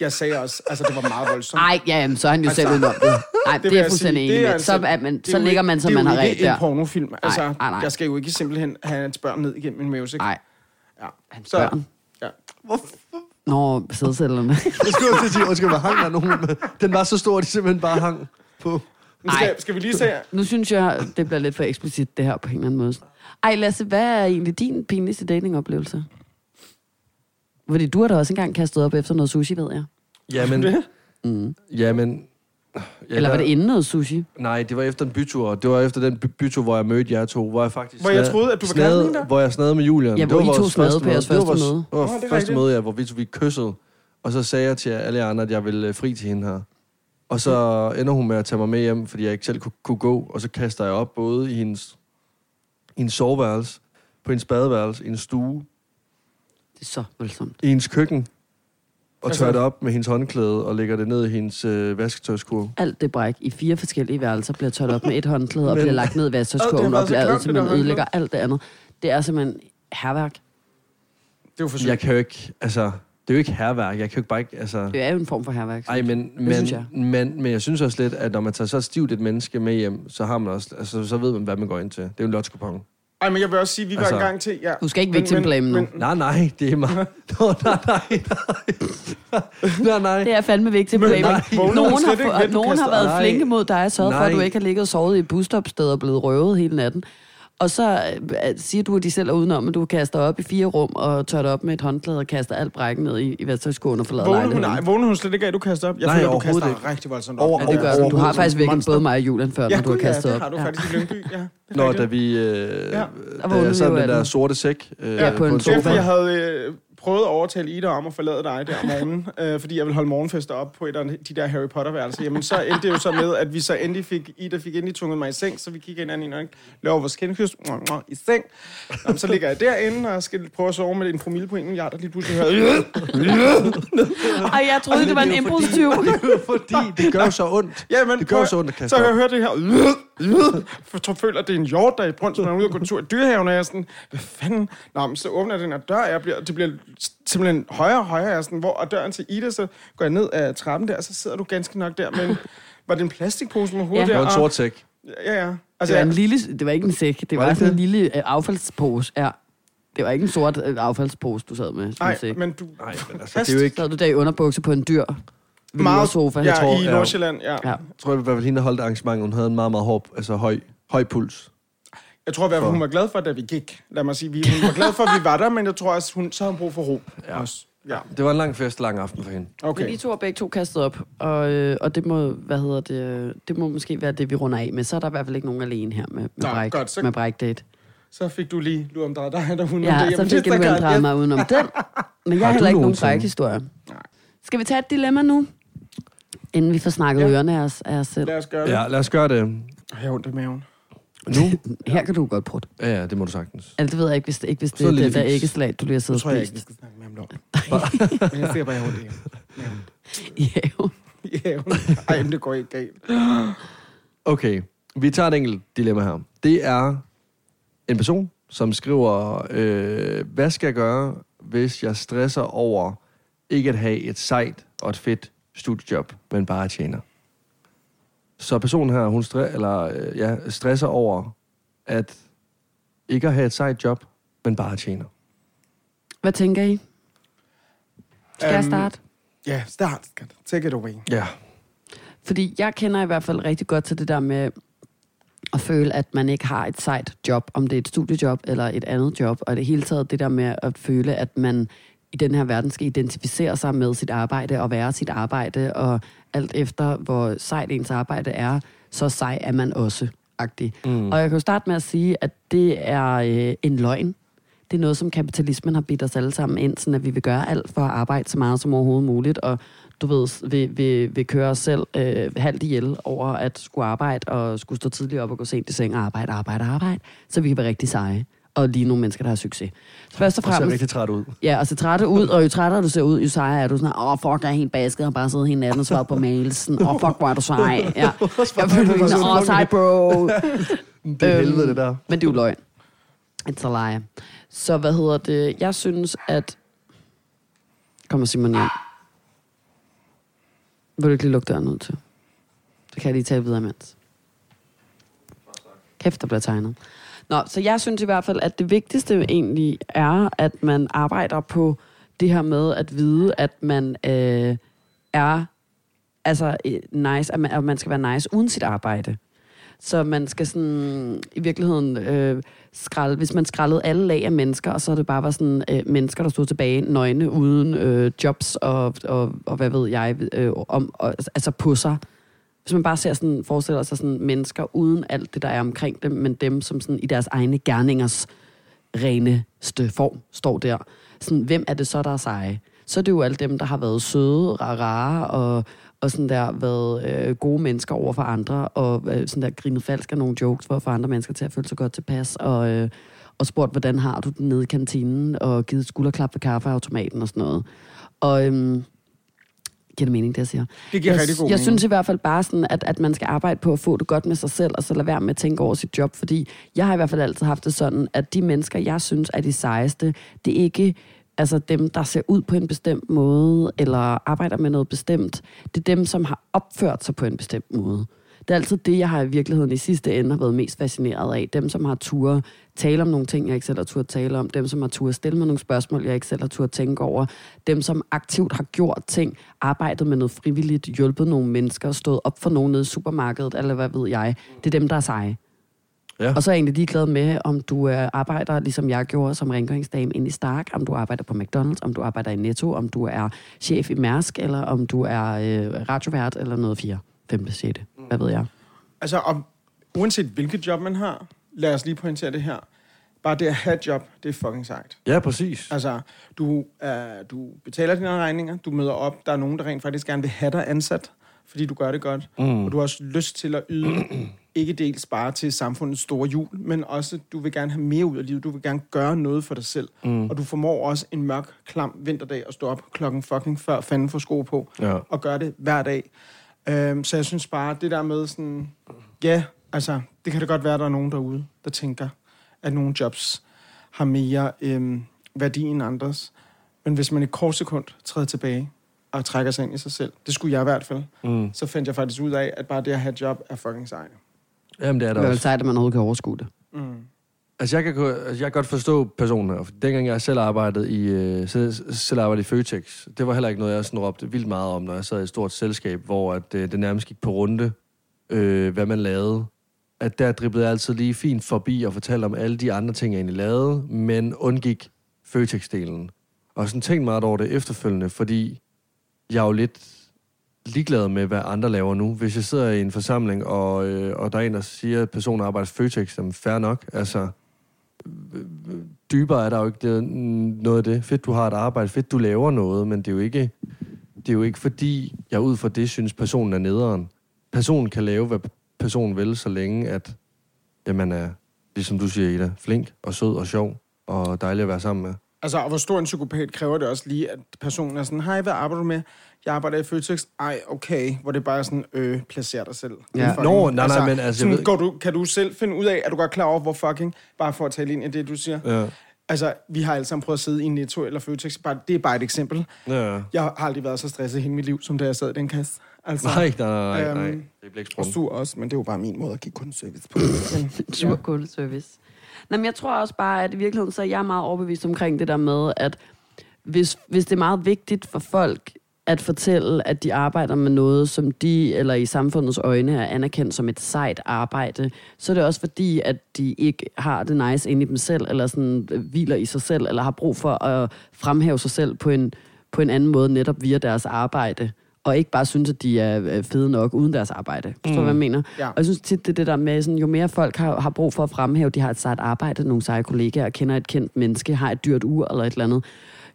jeg sagde også, altså det var meget voldsomt. Ej, ja, jamen, så er han jo Altså, selv udenom det. Nej, det, vil er jeg fuldstændig det enig med. Så, altså- er man, det så ligger man, som man har Det er jo ret ikke der. en pornofilm. Altså, nej, nej. jeg skal jo ikke simpelthen have hans børn ned igennem en mavesæk. Nej, Ja. hans Så, børn. ja. Nå, sædcellerne. Jeg skulle også til at sige, undskyld, hvor hang der nogen med. Den var så stor, at de simpelthen bare hang på. Nu skal, Ej. skal vi lige se her. nu synes jeg, det bliver lidt for eksplicit, det her på en eller anden måde. Ej, Lasse, hvad er egentlig din pinligste datingoplevelse? Fordi du har da også engang kastet op efter noget sushi, ved jeg. Jamen, Det? Mm. jamen... Ja, Eller var det inden noget sushi? Nej, det var efter en bytur. Det var efter den by- bytur, hvor jeg mødte jer to. Hvor jeg faktisk Hvor jeg snad- troede, at du var snadede- kærligheden der? Hvor jeg snadede med Julian. Ja, Det hvor var I to vores snadede første på jeres møde. Det var første vores- møde. Det var Nå, det er første rigtigt. møde, ja, hvor vi, vi kyssede. Og så sagde jeg til alle jer andre, at jeg ville øh, fri til hende her. Og så ender hun med at tage mig med hjem, fordi jeg ikke selv kunne, kunne gå. Og så kaster jeg op både i hendes, i hendes soveværelse, på hendes badeværelse, i hendes stue, Det er så voldsomt. i hendes køkken. Og Altså- tørrer det op med hendes håndklæde og lægger det ned i hendes øh, vasketøjskurv. Alt det bræk i fire forskellige værelser bliver tørt op med et håndklæde og Men- bliver lagt ned i vasketøjskurven og bliver simpelthen der ødelægger alt det andet. Det er simpelthen herværk. Det er jo forsøg. jeg kan jo ikke, altså, det er jo ikke herværk. Jeg kan jo ikke bare ikke, altså... Det er jo en form for herværk. Ej, men, jeg. men, men, men jeg synes også lidt, at når man tager så stivt et menneske med hjem, så har man også, altså, så ved man, hvad man går ind til. Det er jo en lotskupon. Ej, men jeg vil også sige, at vi går Altså- i gang til... Ja. Du skal ikke victim-blame nu. Nej, nej, det er mig. Nå, nej, nej, nej. nej, nej. Det er fandme vågnede Nogen, har, du nogen har været flinke mod dig og sørget for, at du ikke har ligget og sovet i et busstopsted og blevet røvet hele natten. Og så øh, siger du, at de selv er udenom, at du kaster op i fire rum og tør det op med et håndklæde og kaster alt brækken ned i, i værktøjsskoen og forlader Vågnede hun, nej, lejligheden. vågnede hun slet ikke af, at du kaster op? Jeg Nej, føler, du kaster ikke. rigtig voldsomt Over- op. Ja, det gør du. Du har faktisk vækket både mig og Julian før, Ja, når du har gud, ja, kastet det op. har du Ja. faktisk i Lyngby. Ja, er Nå, da vi... Øh, Ja. Der da jeg sad med den der sorte sæk øh, Ja, på en Det er sofa. jeg havde øh, prøvet at overtale Ida om at forlade dig der om morgenen, øh, fordi jeg ville holde morgenfester op på et af de der Harry Potter-værelser. Jamen, så endte det jo så med, at vi så endelig fik, Ida fik endelig tunget mig i seng, så vi kigger hinanden i øjnene, laver vores kendekys, i seng. Jamen, så ligger jeg derinde og skal prøve at sove med en promille på en milliard, og lige pludselig hører Ej, jeg troede, det var en jo impulstyv. fordi- Det det gør jo så ondt. Ja, men Det gør prøv- jo så ondt at kaste Så kan jeg høre det her. For jeg føler, at det er en hjort, der er i brunst, når man er ude og gå en tur i dyrehaven, og jeg er sådan, hvad fanden? Nå, men så åbner jeg den her dør, og jeg bliver, det bliver simpelthen højere og højere, jeg sådan, hvor og døren til Ida, så går jeg ned ad trappen der, og så sidder du ganske nok der med en, var det en plastikpose med hovedet Ja. Det der? var en og- sort sæk. Ja, ja. Det Altså, var, en jeg, lille, det var ikke en sæk, det Var var, det sådan en det? lille øh, affaldspose. Ja. Det var ikke en sort øh, affaldspose, du sad med. nej, men du... Nej, men altså, det er jo ikke... Sad du der i underbukser på en dyr Meget sofa? Ja, tror, i ja. Nordsjælland, ja. Ja. Jeg tror, i hvert fald hende, der holdt arrangementet, hun havde en meget, meget hård, altså høj, høj puls. Jeg tror i hvert fald, hun var glad for, da vi gik. Lad mig sige, vi, hun var glad for, at vi var der, men jeg tror også, hun, så har hun brug for ro Ja. også. Ja, Det var en lang fest, lang aften for hende. Okay. okay. Men I to har begge to kastet op, og, øh, og det må, hvad hedder det, det må måske være det, vi runder af med. Så er der i hvert fald ikke nogen alene her med, med, Nej, bræk, godt, så- med brækdate. Så fik du lige lu om dig, der er der hun Ja, så fik jeg drejet mig udenom den. Men jeg Har heller ikke nogen. Nej. Skal vi tage et dilemma nu? Inden vi får snakket Ja. ørerne af os, af os selv. Lad os gøre det. Ja, lad os gøre det. Jeg har ondt i maven. Nu? Her kan du godt prøve. Ja, ja, det må du sagtens. Altså, det ved jeg ikke, hvis, ikke hvis det er lidt det der æggeslag, du lige har Det siddet tror og jeg ikke, vi spist. skal snakke med ham om. Men jeg ser bare, jeg har ondt i maven. Ja. Ja, ej, det går ikke galt. Okay, vi tager et enkelt dilemma her. Det er en person, som skriver, øh, hvad skal jeg gøre, hvis jeg stresser over ikke at have et sejt og et fedt studiejob, men bare tjener? Så personen her, hun stre- eller, øh, ja, stresser over at ikke at have et sejt job, men bare tjener. Hvad tænker I? Skal jeg Øhm, starte? Ja, start, skat. Take it away. Ja. Fordi jeg kender i hvert fald rigtig godt til det der med at føle, at man ikke har et sejt job, om det er et studiejob eller et andet job, og det hele taget det der med at føle, at man i den her verden skal identificere sig med sit arbejde og være sit arbejde, og alt efter, hvor sejt ens arbejde er, så sej er man også. Agtig. Mm. Og jeg kan jo starte med at sige, at det er øh, en løgn. Det er noget, som kapitalismen har bidt os alle sammen ind, sådan at vi vil gøre alt for at arbejde så meget som overhovedet muligt, og du ved, vil, vil, vil køre os selv øh, halvt ihjel over at skulle arbejde, og skulle stå tidligt op og gå sent i seng og arbejde, arbejde, arbejde, så vi kan være rigtig seje. Og lige nogle mennesker, der har succes. Så først og Og ser fremmest, rigtig træt ud. Ja, og så trætte ud, og jo trættere du ser ud, jo sejere er du sådan, åh, oh, fuck, jeg er helt basket, og bare siddet hele natten og svaret på mails. Åh, oh, fuck, hvor er du sej. Ja. Jeg føler sådan, åh, sej, bro. Det er helvede, det der. Men det er jo løgn. It's a lie. Så hvad hedder det? Jeg synes, at... Kommer Simon hjem. Vil du ikke lige lukke døren ud til? Så kan jeg lige tage videre imens. Kæft, der bliver tegnet. Nå, så jeg synes i hvert fald, at det vigtigste egentlig er, at man arbejder på det her med at vide, at man øh, er altså øh, nice, at man, at man skal være nice uden sit arbejde. Så man skal sådan i virkeligheden øh, skrald, hvis man skrællede alle lag af mennesker, og så er det bare var sådan øh, mennesker, der stod tilbage nøgne, uden øh, jobs og, og, og hvad ved jeg, øh, om, og, altså på sig. Hvis man bare ser sådan, forestiller sig sådan mennesker uden alt det, der er omkring dem, men dem, som sådan i deres egne gerningers reneste form står der. Sådan, hvem er det så, der er seje? Så er det jo alle dem, der har været søde og rare og, og sådan der været øh, gode mennesker over for andre, og øh, sådan der grinet falsk af nogle jokes for at få andre mennesker til at føle sig godt tilpas, og, øh, og spurgt, hvordan har du den nede i kantinen, og givet et skulderklap ved kaffeautomaten og sådan noget. Og øhm, giver det mening, det jeg siger? Det giver jeg, rigtig god Jeg mening. synes i hvert fald bare sådan, at, at man skal arbejde på at få det godt med sig selv, og så lade være med at tænke over sit job, fordi jeg har i hvert fald altid haft det sådan, at de mennesker, jeg synes er de sejeste, det er ikke Altså dem, der ser ud på en bestemt måde, eller arbejder med noget bestemt, det er dem, som har opført sig på en bestemt måde. Det er altid det, jeg har i virkeligheden i sidste ende har været mest fascineret af. Dem, som har tur tale om nogle ting, jeg ikke selv har turde tale om. Dem, som har tur stille mig nogle spørgsmål, jeg ikke selv har turde tænke over. Dem, som aktivt har gjort ting, arbejdet med noget frivilligt, hjulpet nogle mennesker, stået op for nogen nede i supermarkedet, eller hvad ved jeg. Det er dem, der er seje. Ja. Og så er jeg egentlig ligeglad med, om du øh, arbejder, ligesom jeg gjorde som rengøringsdame ind i Stark, om du arbejder på McDonald's, om du arbejder i Netto, om du er chef i Mærsk, eller om du er øh, radiovært, eller noget 4, 5, 6. Hvad ved jeg? Altså, og uanset hvilket job man har, lad os lige pointere det her. Bare det at have et job, det er fucking sejt. Ja, præcis. Altså, du, øh, du betaler dine regninger, du møder op, der er nogen, der rent faktisk gerne vil have dig ansat, fordi du gør det godt. Mm. Og du har også lyst til at yde, ikke dels bare til samfundets store jul, men også, du vil gerne have mere ud af livet, du vil gerne gøre noget for dig selv. Mm. Og du formår også en mørk, klam vinterdag at stå op klokken fucking før fanden får sko på, Ja. og gøre det hver dag. Øhm, så jeg synes bare, det der med sådan, ja, altså, det kan da godt være, at der er nogen derude, der tænker, at nogle jobs har mere øhm, værdi end andres. Men hvis man i et kort sekund træder tilbage og trækker sig ind i sig selv, det skulle jeg i hvert fald, Mm. så fandt jeg faktisk ud af, at bare det at have et job er fucking sejt. Jamen, det er Det der er vel også. sejt, at man overhovedet kan overskue det. Mm. Altså, jeg kan, altså, jeg kan godt forstå personen her. Dengang jeg selv arbejdede i, øh, selv, selv arbejdede i Føtex, det var heller ikke noget, jeg sådan råbte vildt meget om, når jeg sad i et stort selskab, hvor at, øh, det nærmest gik på runde, øh, hvad man lavede. At der driblede jeg altid lige fint forbi og fortalte om alle de andre ting, jeg egentlig lavede, men undgik Føtex-delen. Og sådan tænkt meget over det efterfølgende, fordi jeg er jo lidt ligeglad med, hvad andre laver nu. Hvis jeg sidder i en forsamling, og, øh, og der er en, der siger, at personen arbejder i Føtex, jamen fair nok. Altså, dybere er der jo ikke det, noget af det. Fedt, du har et arbejde. Fedt, du laver noget, men det er jo ikke, det er jo ikke fordi, jeg ud fra det synes, personen er nederen. Personen kan lave, hvad personen vil, så længe at jamen, man er, ligesom du siger, Ida, flink og sød og sjov og dejlig at være sammen med. Altså, og hvor stor en psykopat kræver det også lige, at personen er sådan, hej, hvad arbejder du med? Jeg arbejder i Føtex. Ej, okay. Hvor det bare er sådan, øh, placer dig selv. Ja. fucking- Nå, nej, nej, men altså, jeg sådan, ved- går du, kan du selv finde ud af, at du godt er klar over, hvor fucking, bare for at tale ind i det, du siger. Ja. Altså, vi har alle sammen prøvet at sidde i Netto eller Føtex. Bare, det er bare et eksempel. Ja. Jeg har aldrig været så stresset i hele mit liv, som da jeg sad i den kasse. Altså, Nej, nej, nej, nej, nej. Øhm, Det er og blæksprung. sur også, men det er jo bare min måde at give kundeservice på. Men, Sur ja. kundeservice. Nå, men jeg tror også bare, at i virkeligheden, så er jeg meget overbevist omkring det der med, at hvis, hvis det er meget vigtigt for folk at fortælle, at de arbejder med noget, som de eller i samfundets øjne er anerkendt som et sejt arbejde, så er det også fordi, at de ikke har det nice inde i dem selv, eller sådan øh, hviler i sig selv, eller har brug for at fremhæve sig selv på en, på en anden måde, netop via deres arbejde, og ikke bare synes, at de er øh, fede nok uden deres arbejde. Forstår du, hvad jeg mener? Ja. Og jeg synes tit, det er det der med, sådan, jo mere folk har, har brug for at fremhæve, de har et sejt arbejde, nogle seje kollegaer, kender et kendt menneske, har et dyrt ur eller et eller andet,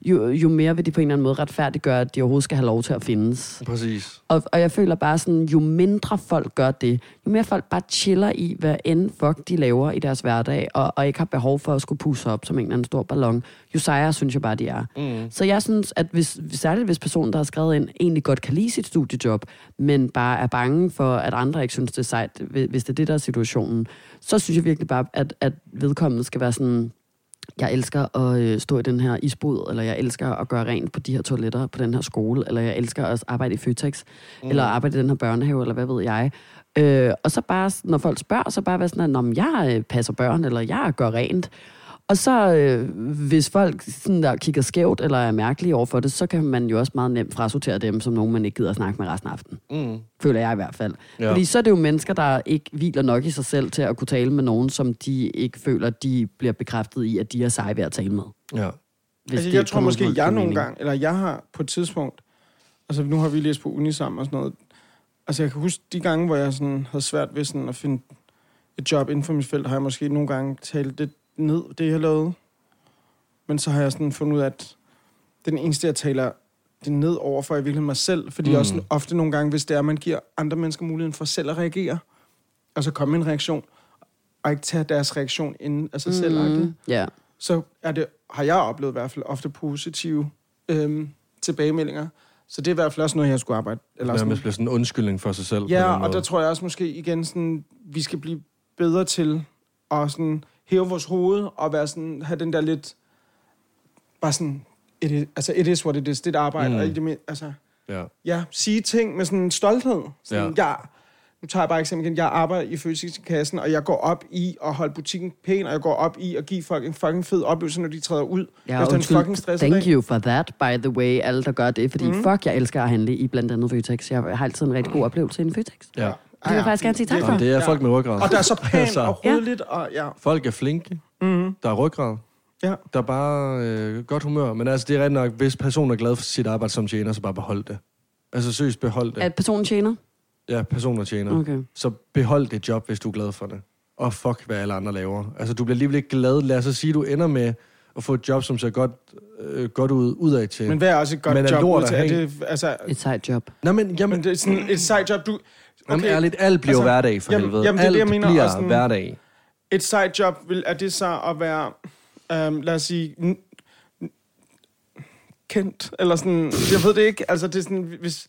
jo, jo mere vil de på en eller anden måde retfærdiggøre, at de overhovedet skal have lov til at findes. Præcis. Og, og jeg føler bare sådan, jo mindre folk gør det, jo mere folk bare chiller i, hvad end fuck de laver i deres hverdag, og, og ikke har behov for at skulle pusse op som en eller anden stor ballon, jo sejere synes jeg bare, de er. Mm. Så jeg synes, at hvis, særligt hvis personen, der har skrevet ind, egentlig godt kan lide sit studiejob, men bare er bange for, at andre ikke synes, det er sejt, hvis det er det, der er situationen, så synes jeg virkelig bare, at, at vedkommende skal være sådan, jeg elsker at øh, stå i den her isbod, eller jeg elsker at gøre rent på de her toiletter på den her skole, eller jeg elsker at arbejde i Føtex, mm. eller arbejde i den her børnehave, eller hvad ved jeg. Øh, og så bare, når folk spørger, så bare være sådan, at "Nå, men jeg øh, passer børn, eller jeg gør rent. Og så, øh, hvis folk sådan der kigger skævt, eller er mærkelige over for det, så kan man jo også meget nemt frasortere dem, som nogen, man ikke gider at snakke med resten af aftenen. Mm. Føler jeg i hvert fald. Ja. Fordi så er det jo mennesker, der ikke hviler nok i sig selv til at kunne tale med nogen, som de ikke føler, de bliver bekræftet i, at de er seje ved at tale med. Ja. Hvis altså, jeg tror måske, jeg nogle gange, eller jeg har på et tidspunkt, altså nu har vi læst på uni sammen og sådan noget, altså jeg kan huske de gange, hvor jeg sådan havde svært ved sådan at finde et job inden for mit felt, har jeg måske nogle gange talt det ned, det jeg lavede. Men så har jeg sådan fundet ud af, at den eneste, jeg taler det ned over for, er i virkeligheden mig selv. Fordi Mm. også sådan, ofte nogle gange, hvis det er, at man giver andre mennesker muligheden for selv at reagere, og så komme en reaktion, og ikke tage deres reaktion inden af sig selv, Mm, ja. så er det, har jeg oplevet i hvert fald ofte positive øhm, tilbagemeldinger. Så det er i hvert fald også noget, jeg skulle arbejde. Eller sådan. nærmest bliver sådan en undskyldning for sig selv. Ja, og måde. der tror jeg også måske igen, sådan, vi skal blive bedre til at sådan, hæve vores hoved og være sådan, have den der lidt, bare sådan, it is, altså, it is what it is. Det er et arbejde. Mm. Mm. Og det, altså, Ja. ja, sige ting med sådan en stolthed. Sådan, Ja. ja. jeg, nu tager jeg bare eksempel igen. Jeg arbejder i Fødselskassen, og jeg går op i at holde butikken pæn, og jeg går op i at give folk en fucking fed oplevelse, når de træder ud. Ja, efter en fucking stresset Thank dag. you for that, by the way, alle der gør det. Fordi mm. fuck, jeg elsker at handle i blandt andet Føtex. Jeg har altid en rigtig god oplevelse i en Føtex. ja. Det vil jeg faktisk gerne sige tak Det- for. Det er Ja. folk med ryggrad. Og der er så pænt Altså, og ryddeligt, og ja. Folk er flinke. Mm-hmm. Der er ryggrad. Ja. Der er bare øh, godt humør. Men altså, det er rigtigt nok, hvis personen er glad for sit arbejde som tjener, så bare behold det. Altså seriøst, behold det. At personen tjener? Ja, personer tjener. Okay. Så behold det job, hvis du er glad for det. Og fuck, hvad alle andre laver. Altså, du bliver alligevel ikke glad. Lad os så sige, at du ender med at få et job, som ser godt, øh, godt ud, udad til. Men hvad er også et godt Men er job? lort ud til? Er det, altså, Et sejt job. Nå, men, jamen, men det er sådan et side job, du... jamen, ærligt, alt bliver altså, hverdag for jamen- helvede. jamen, det er alt det, jeg mener, bliver sådan- hverdag. Et side job, vil, er det så at være, øhm, lad os sige, n- n- kendt, eller sådan, jeg ved det ikke, altså det er sådan, hvis,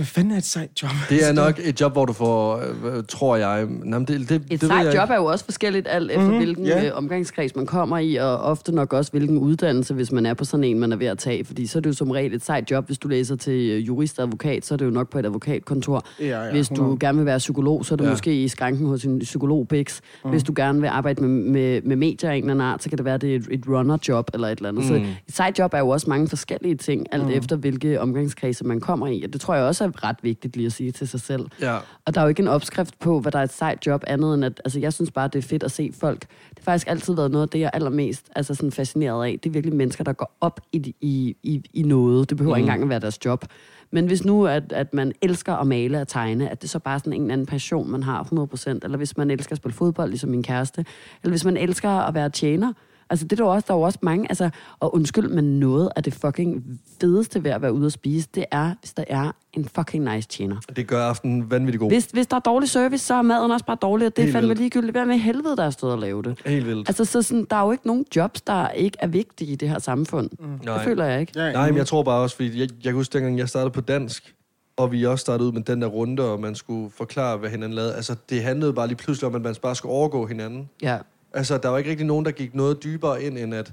hvad fanden er et side job? Det er nok et job, hvor du får, øh, tror jeg... Jamen, det, det, Et det ved sejt jeg job ikke. er jo også forskelligt alt efter, Mhm, mm-hmm, hvilken yeah. omgangskreds man kommer i, og ofte nok også hvilken uddannelse, hvis man er på sådan en, man er ved at tage. Fordi så er det jo som regel et sejt job. Hvis du læser til øh, jurist og advokat, så er det jo nok på et advokatkontor. Ja, ja, Hvis du 100. gerne vil være psykolog, så er det Ja. måske i skranken hos en psykolog Bix. Mm. Hvis du gerne vil arbejde med, med, med medier af en eller anden art, så kan det være, at det er et, et runner-job eller et eller andet. Mm. Så Mm. et side job er jo også mange forskellige ting, alt Mm. mm. efter hvilke omgangskredse man kommer i. Og det tror jeg også er ret vigtigt lige at sige til sig selv. Ja. Og der er jo ikke en opskrift på, hvad der er et sejt job, andet end at, altså jeg synes bare, det er fedt at se folk. Det har faktisk altid været noget af det, jeg er allermest altså sådan fascineret af. Det er virkelig mennesker, der går op i, i, i, i noget. Det behøver mm. ikke engang at være deres job. Men hvis nu, at, at man elsker at male og tegne, at det så bare er sådan en eller anden passion, man har 100%, eller hvis man elsker at spille fodbold, ligesom min kæreste, eller hvis man elsker at være tjener, Altså, det er der, også, der er jo også mange, altså, og undskyld, men noget af det fucking fedeste ved at være ude og spise, det er, hvis der er en fucking nice tjener. Det gør aftenen vanvittigt god. Hvis, hvis der er dårlig service, så er maden også bare dårlig, og det er fandme vildt. ligegyldigt. Hvad med helvede, der er stået og lave det? Helt vildt. Altså, så sådan, der er jo ikke nogen jobs, der ikke er vigtige i det her samfund. Mm. Det Nej. føler jeg ikke. Ja, Nej, men jeg tror bare også, fordi jeg, jeg kan huske, dengang jeg startede på dansk, og vi også startede ud med den der runde, og man skulle forklare, hvad hinanden lavede. Altså, det handlede bare lige pludselig om, at man bare skulle overgå hinanden. Ja. Altså, der var ikke rigtig nogen, der gik noget dybere ind, end at,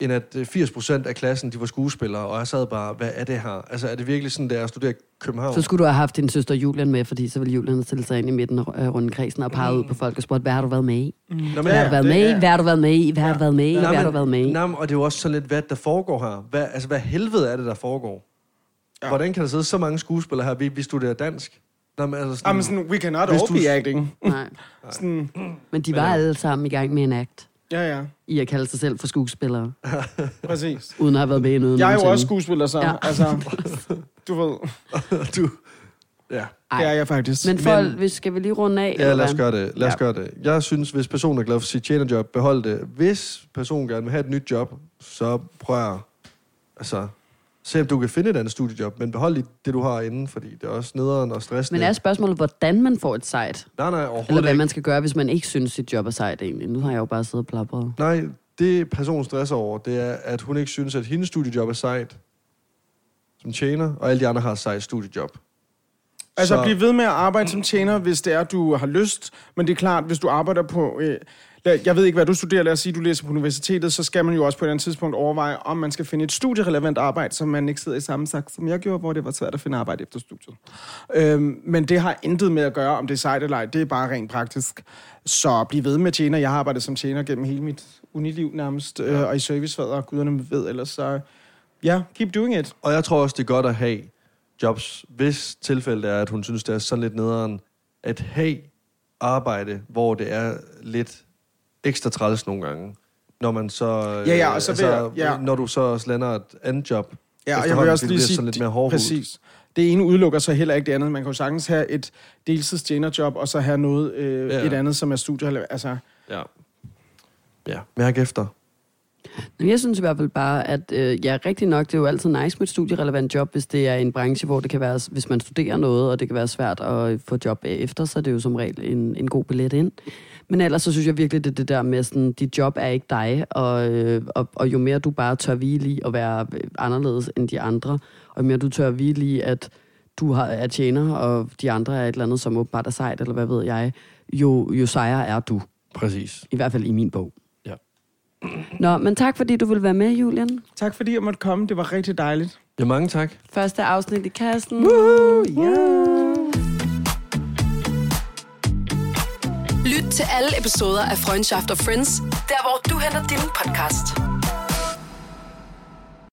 end at øh, 80% af klassen, de var skuespillere, og jeg sad bare, hvad er det her? Altså, er det virkelig sådan, det er at studere i København? Så skulle du have haft din søster Julian med, fordi så ville Julian have stillet sig ind i midten af øh, rundkredsen og peget ud på folk og spurgt, hvad har du været med i? Nå, men, Hvad har du været med i? Hvad har du været med i? Hvad har du været med i? Nej, Hvad har du været med i? Og det er jo også sådan lidt, hvad der foregår her. Hvad, altså, hvad helvede er det, der foregår? Ja. Hvordan kan der sidde så mange skuespillere her? Vi, vi studerer dansk. Nå, men altså sådan, Jamen sådan, we cannot all be acting. Nej. Sådan, Men de var alle sammen i gang med en akt ja, ja, i at kalde sig selv for skuespillere, præcis. uden at have været med i noget Jeg er jo nogensinde. også skuespiller, så Ja. altså, du ved, du... Ja. Ej. det er jeg faktisk. Men folk, hvis, skal vi lige runde af? Ja, eller lad os hvad? gøre det. Lad os Ja. gøre det. Jeg synes, hvis personen er glad for sit tjenerjob, behold det. Hvis personen gerne vil have et nyt job, så prøv at... Altså, se om du kan finde et andet studiejob, men behold lige det, du har inden, fordi det er også nederen og stressende. Men er spørgsmålet, hvordan man får et sejt? Nej, nej, Eller overhovedet hvad ikke. man skal gøre, hvis man ikke synes, sit job er sejt egentlig? Nu har jeg jo bare siddet og plapret. Nej, det personen stresser over, det er, at hun ikke synes, at hendes studiejob er sejt som tjener, og alle de andre har et sejt studiejob. Altså Så- bliv ved med at arbejde som tjener, hvis det er, du har lyst. Men det er klart, hvis du arbejder på... Øh, lad- jeg ved ikke, hvad du studerer. Lad os sige, du læser på universitetet. Så skal man jo også på et eller andet tidspunkt overveje, om man skal finde et studierelevant arbejde, så man ikke sidder i samme saks, som jeg gjorde, hvor det var svært at finde arbejde efter studiet. Øhm, men det har intet med at gøre, om det er sejt eller ej. Det er bare rent praktisk. Så bliv ved med tjener. Jeg har arbejdet som tjener gennem hele mit uniliv nærmest, øh, og i servicefaget, og guderne ved ellers. Så ja, keep doing it. Og jeg tror også, det er godt at have jobs, hvis tilfældet er, at hun synes, det er sådan lidt nederen, at have arbejde, hvor det er lidt ekstra træls nogle gange. Når man så... Ja, ja, øh, og så vil jeg- ja. Når du så også lander et andet job. Ja, og jeg vil også det lige bliver sige, sådan lidt mere hårdhudet. præcis. Det ene udelukker så heller ikke det andet. Man kan jo sagtens have et deltidstjenerjob, og så have noget, øh, Ja. et andet, som er studie. Altså, Ja. Ja, mærk efter. Jeg synes i hvert fald bare, at øh, ja, rigtig nok, det er jo altid nice med et studierelevant job, hvis det er en branche, hvor det kan være, hvis man studerer noget, og det kan være svært at få job efter, så er det jo som regel en, en god billet ind. Men ellers så synes jeg virkelig, det er det der med, sådan, dit job er ikke dig, og, øh, og, og jo mere du bare tør hvile i at være øh, anderledes end de andre, og jo mere du tør hvile i, at du har, er tjener, og de andre er et eller andet, som åbenbart er sejt, eller hvad ved jeg, jo, jo sejere er du. Præcis. I hvert fald i min bog. Nå, men tak fordi du vil være med, Julian. Tak fordi jeg måtte komme. Det var rigtig dejligt. Ja, mange tak. Første afsnit i kassen. Lyt til alle episoder af Freundschaft og Friends, der hvor du henter din podcast.